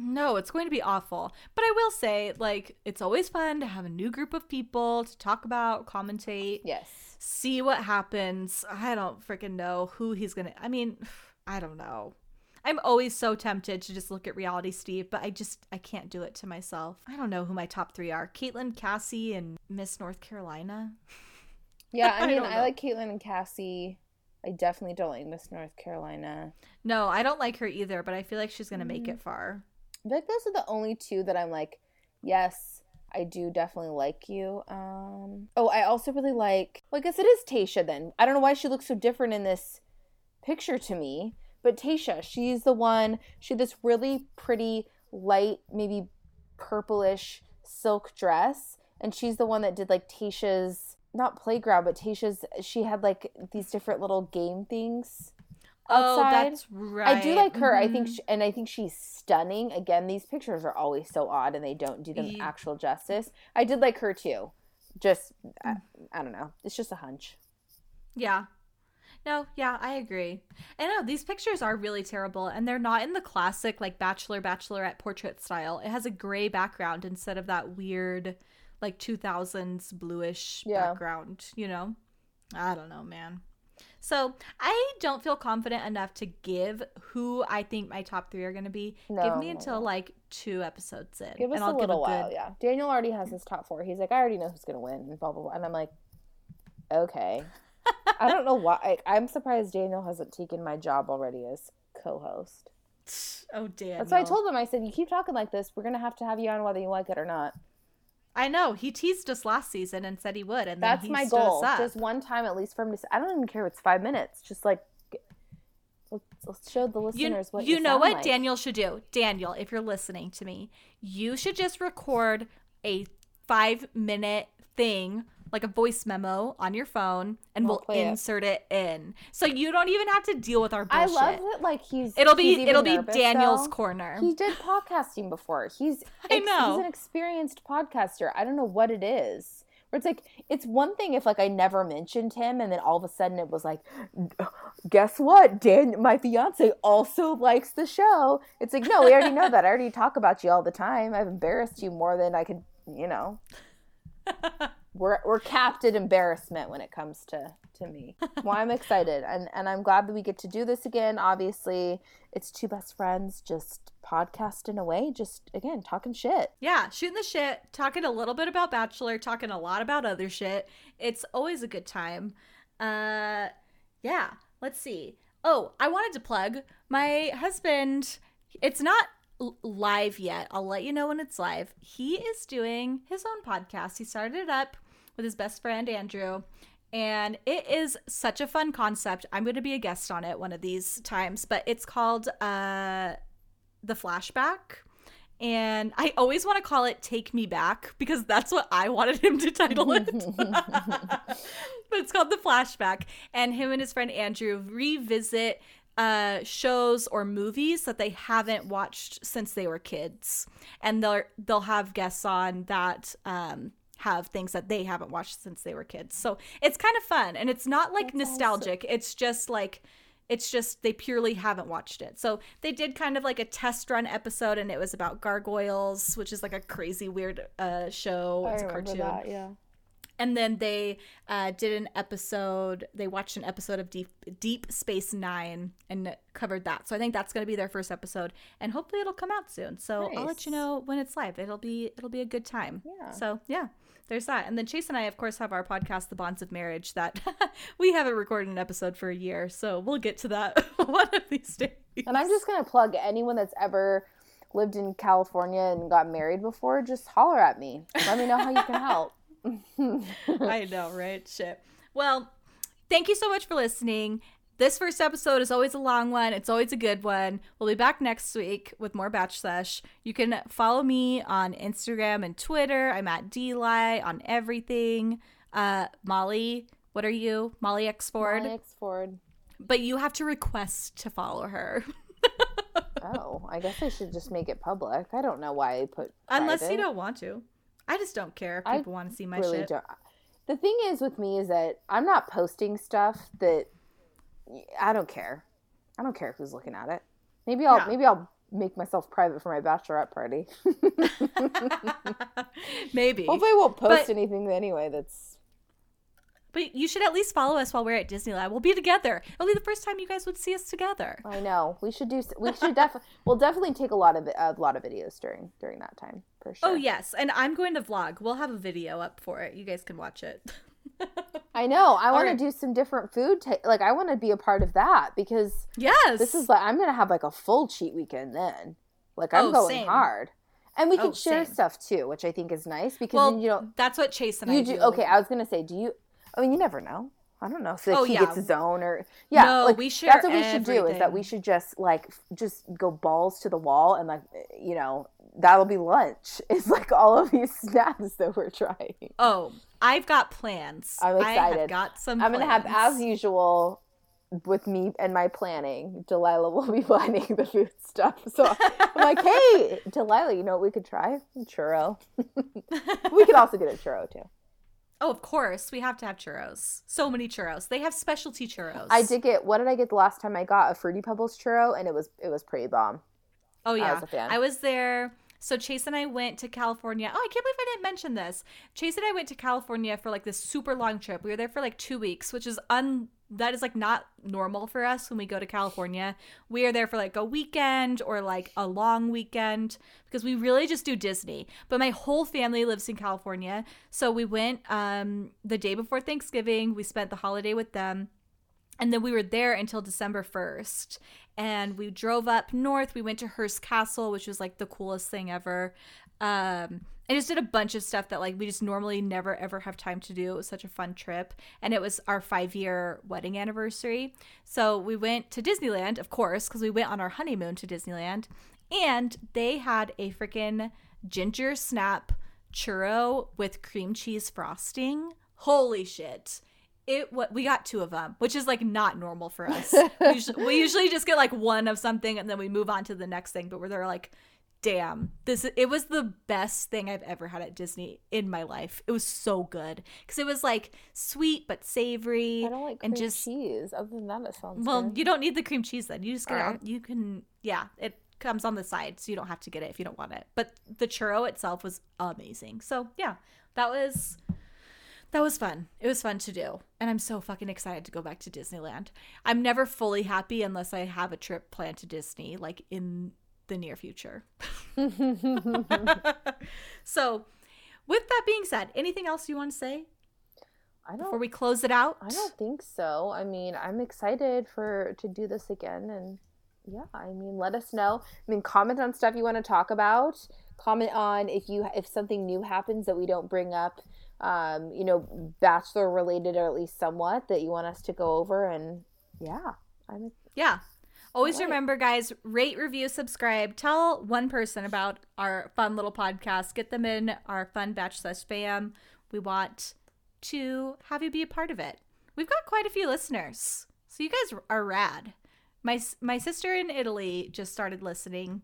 A: No, it's going to be awful. But I will say, like, it's always fun to have a new group of people to talk about, commentate,
B: yes,
A: see what happens. I don't freaking know who he's gonna. I mean, I don't know. I'm always so tempted to just look at reality Steve, but I just I can't do it to myself. I don't know who my top three are: Caitlin, Cassie, and Miss North Carolina.
B: yeah. I
A: I
B: mean,
A: don't
B: I, like Caitlin and Cassie. I definitely don't like Miss North Carolina.
A: No, I don't like her either, but I feel like she's gonna make
B: Mm.
A: it far.
B: Like those are the only two that I'm like, yes, I do definitely like you. Um, oh, I also really like. Well, I guess it is Tayshia. Then I don't know why she looks so different in this picture to me, but Tayshia, she's the one. She had this really pretty light, maybe purplish silk dress, and she's the one that did like Tayshia's not playground, but Tayshia's. She had like these different little game things.
A: Oh, that's right.
B: I do like her. I think,
A: Mhm.
B: she, and I think she's stunning. Again, these pictures are always so odd, and they don't do them actual justice. I did like her too. Just, I,
A: Mm.
B: I don't know. It's just a hunch.
A: Yeah. No, yeah, I agree. And no, these pictures are really terrible and they're not in the classic like bachelor bachelorette portrait style. It has a gray background instead of that weird like 2000s bluish
B: Yeah.
A: background, you know? I don't know, man. So, I don't feel confident enough to give who I think my top 3 are going to be. give me
B: no,
A: until
B: no.
A: like 2 episodes in
B: Give us
A: and I'll
B: little
A: give a
B: while.
A: good
B: Yeah, Daniel already has his top four. He's like, I already know who's gonna win, and blah blah blah. And I'm like, okay. I don't know why. I, I'm surprised Daniel hasn't taken my job already as co-host.
A: Oh, damn.
B: That's why I told him. I said, you keep talking like this, we're gonna have to have you on whether you like it or not.
A: I know. He teased us last season and said he would and then
B: That's
A: he
B: my goal. Just one time at least for him to. Say, I don't even care if it's five minutes. Just like let's, let's show the
A: you,
B: listeners what
A: you
B: you
A: know what
B: like.
A: Daniel should do? Daniel, if you're listening to me, you should just record a five minute thing, like a voice memo on your phone, and
B: I'll
A: we'll
B: play it.
A: insert it in. So you don't even have to deal with our
B: I love that. Like he's.
A: it'll be
B: he's
A: it'll be
B: nervous,
A: Daniel's
B: though.
A: corner.
B: He did podcasting before. He's
A: I know.
B: he's an experienced podcaster. I don't know what it is. Where it's like it's one thing if like I never mentioned him and then all of a sudden it was like, guess what? Dan, my fiance also likes the show. It's like no, we already know that. I already talk about you all the time. I've embarrassed you more than I could, you know. we're we're capped at embarrassment when it comes to to me. Well, I'm excited and and I'm glad that we get to do this again. Obviously, it's two best friends just podcasting away, just again talking shit.
A: Yeah, shooting the shit, talking a little bit about Bachelor, talking a lot about other shit. It's always a good time. Uh yeah, let's see. Oh, I wanted to plug my husband. It's not live yet. I'll let you know when it's live. He is doing his own podcast. He started it up with his best friend Andrew. And it is such a fun concept. I'm going to be a guest on it one of these times, but it's called uh the flashback and I always want to call it Take Me Back because that's what I wanted him to title it. but it's called The Flashback. And him and his friend Andrew revisit uh, shows or movies that they haven't watched since they were kids. And they'll they'll have guests on that um, have things that they haven't watched since they were kids. So it's kind of fun. And it's not like
B: That's
A: nostalgic. It's just like it's just they purely haven't watched it. So they did kind of like a test run episode, and it was about gargoyles, which is like a crazy weird uh, show.
B: I
A: it's a cartoon.
B: that, yeah.
A: And then they uh, did an episode. They watched an episode of Deep Deep Space Nine and covered that. So I think that's going to be their first episode, and hopefully it'll come out soon. So I'll let you know when it's live. It'll be it'll be a good time.
B: Yeah.
A: So yeah, there's that. And then Chase and I, of course, have our podcast, The Bonds of Marriage, that we haven't recorded an episode for a year. So we'll get to that one of these days.
B: And I'm just gonna plug anyone that's ever lived in California and got married before, just holler at me. Let me know how you can help.
A: I know, right? Shit. Well, thank you so much for listening. This first episode is always a long one. It's always a good one. We'll be back next week with more Batch Sesh. You can follow me on Instagram and Twitter. I'm at DLI on everything. Uh, Molly, what are you? Molly X Ford.
B: Molly X Ford.
A: But you have to request to follow her.
B: Oh, I guess I should just make it public. I don't know why I put
A: Unless you don't want to. I just don't care if
B: I
A: people want to see my
B: really
A: shit.
B: don't. The thing is with me is that I'm not posting stuff that I don't care. I don't care who's looking at it. Maybe I'll
A: Yeah.
B: maybe I'll make myself private for my bachelorette party.
A: Maybe.
B: Hopefully, I won't post
A: But-
B: anything anyway. That's
A: But you should at least follow us while we're at Disneyland. We'll be together. It'll be the first time you guys would see us together.
B: I know. We should do. We should definitely. We'll definitely take a lot of a lot of videos during during that time for oh, sure.
A: Oh yes, and I'm going to vlog. We'll have a video up for it. You guys can watch it.
B: I know. I want to do some different food. Ta- like I want to be a part of that because
A: yes.
B: this is like I'm gonna have like a full cheat weekend then. Like I'm
A: Oh,
B: going
A: same.
B: hard, and we oh, can
A: Oh,
B: share
A: same.
B: stuff too, which I think is nice because
A: well,
B: then you don't.
A: that's what Chase and
B: You
A: I
B: do
A: do.
B: okay. I was gonna say, do you? I mean, you never know. I don't know if like,
A: Oh,
B: he
A: yeah.
B: gets his own or yeah.
A: No,
B: like,
A: we share
B: That's what we should do. Is that we should just like just go balls to the wall and like you know that'll be lunch. It's like all of these snacks that we're trying.
A: Oh, I've got plans.
B: I'm
A: I have
B: excited.
A: got some.
B: I'm gonna have as usual with me and my planning. Delilah will be planning the food stuff. So I'm like, hey, Delilah, you know what we could try? Churro. we could also get a churro too.
A: Oh, of course, we have to have churros. So many churros. They have specialty churros.
B: I did get. What did I get the last time I got a Fruity Pebbles churro? And it was it was pretty bomb.
A: Oh yeah, I
B: was a fan.
A: I was there. So Chase and I went to California. Oh, I can't believe I didn't mention this. Chase and I went to California for like this super long trip. We were there for like two weeks, which is un that is like not normal for us when we go to California. We are there for like a weekend or like a long weekend because we really just do Disney. But my whole family lives in California, so we went um the day before Thanksgiving. We spent the holiday with them. And then we were there until December 1st. And we drove up north. We went to Hearst Castle, which was like the coolest thing ever. Um, and just did a bunch of stuff that like we just normally never ever have time to do. It was such a fun trip. And it was our five year wedding anniversary. So we went to Disneyland, of course, because we went on our honeymoon to Disneyland. And they had a freaking ginger snap churro with cream cheese frosting. Holy shit it what we got two of them which is like not normal for us we, usually, we usually just get like one of something and then we move on to the next thing but we're like damn this it was the best thing i've ever had at disney in my life it was so good because it was like sweet but savory
B: I don't like cream
A: and just
B: cheese. Other than that, it sounds
A: well
B: good.
A: you don't need the cream cheese then you just get it uh-uh. you can yeah it comes on the side so you don't have to get it if you don't want it but the churro itself was amazing so yeah that was that was fun. It was fun to do. And I'm so fucking excited to go back to Disneyland. I'm never fully happy unless I have a trip planned to Disney, like in the near future. so, with that being said, anything else you want to say
B: I don't.
A: before we close it out?
B: I don't think so. I mean, I'm excited for to do this again, and yeah, I mean, let us know. I mean, comment on stuff you want to talk about. Comment on if you if something new happens that we don't bring up. Um, you know, bachelor related or at least somewhat that you want us to go over, and yeah, I'm
A: Yeah. Always
B: Alright.
A: remember, guys, rate, review, subscribe. Tell one person about our fun little podcast. Get them in our fun batch slash spam. We want to have you be a part of it. We've got quite a few listeners, so you guys are rad. My my sister in Italy just started listening.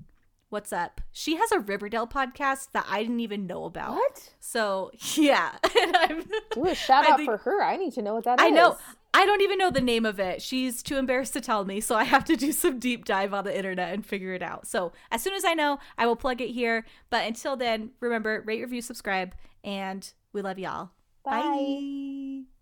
A: What's up? She has a Riverdale podcast that I didn't even know about.
B: what?
A: So yeah, and I'm
B: Do a shout
A: I
B: out
A: think-
B: for her. I need to know what that is.
A: I know. I don't even know the name of it. She's too embarrassed to tell me, so I have to do some deep dive on the internet and figure it out. So, as soon as I know, I will plug it here. But until then, remember rate, review, subscribe, and we love y'all.
B: Bye.
A: Bye.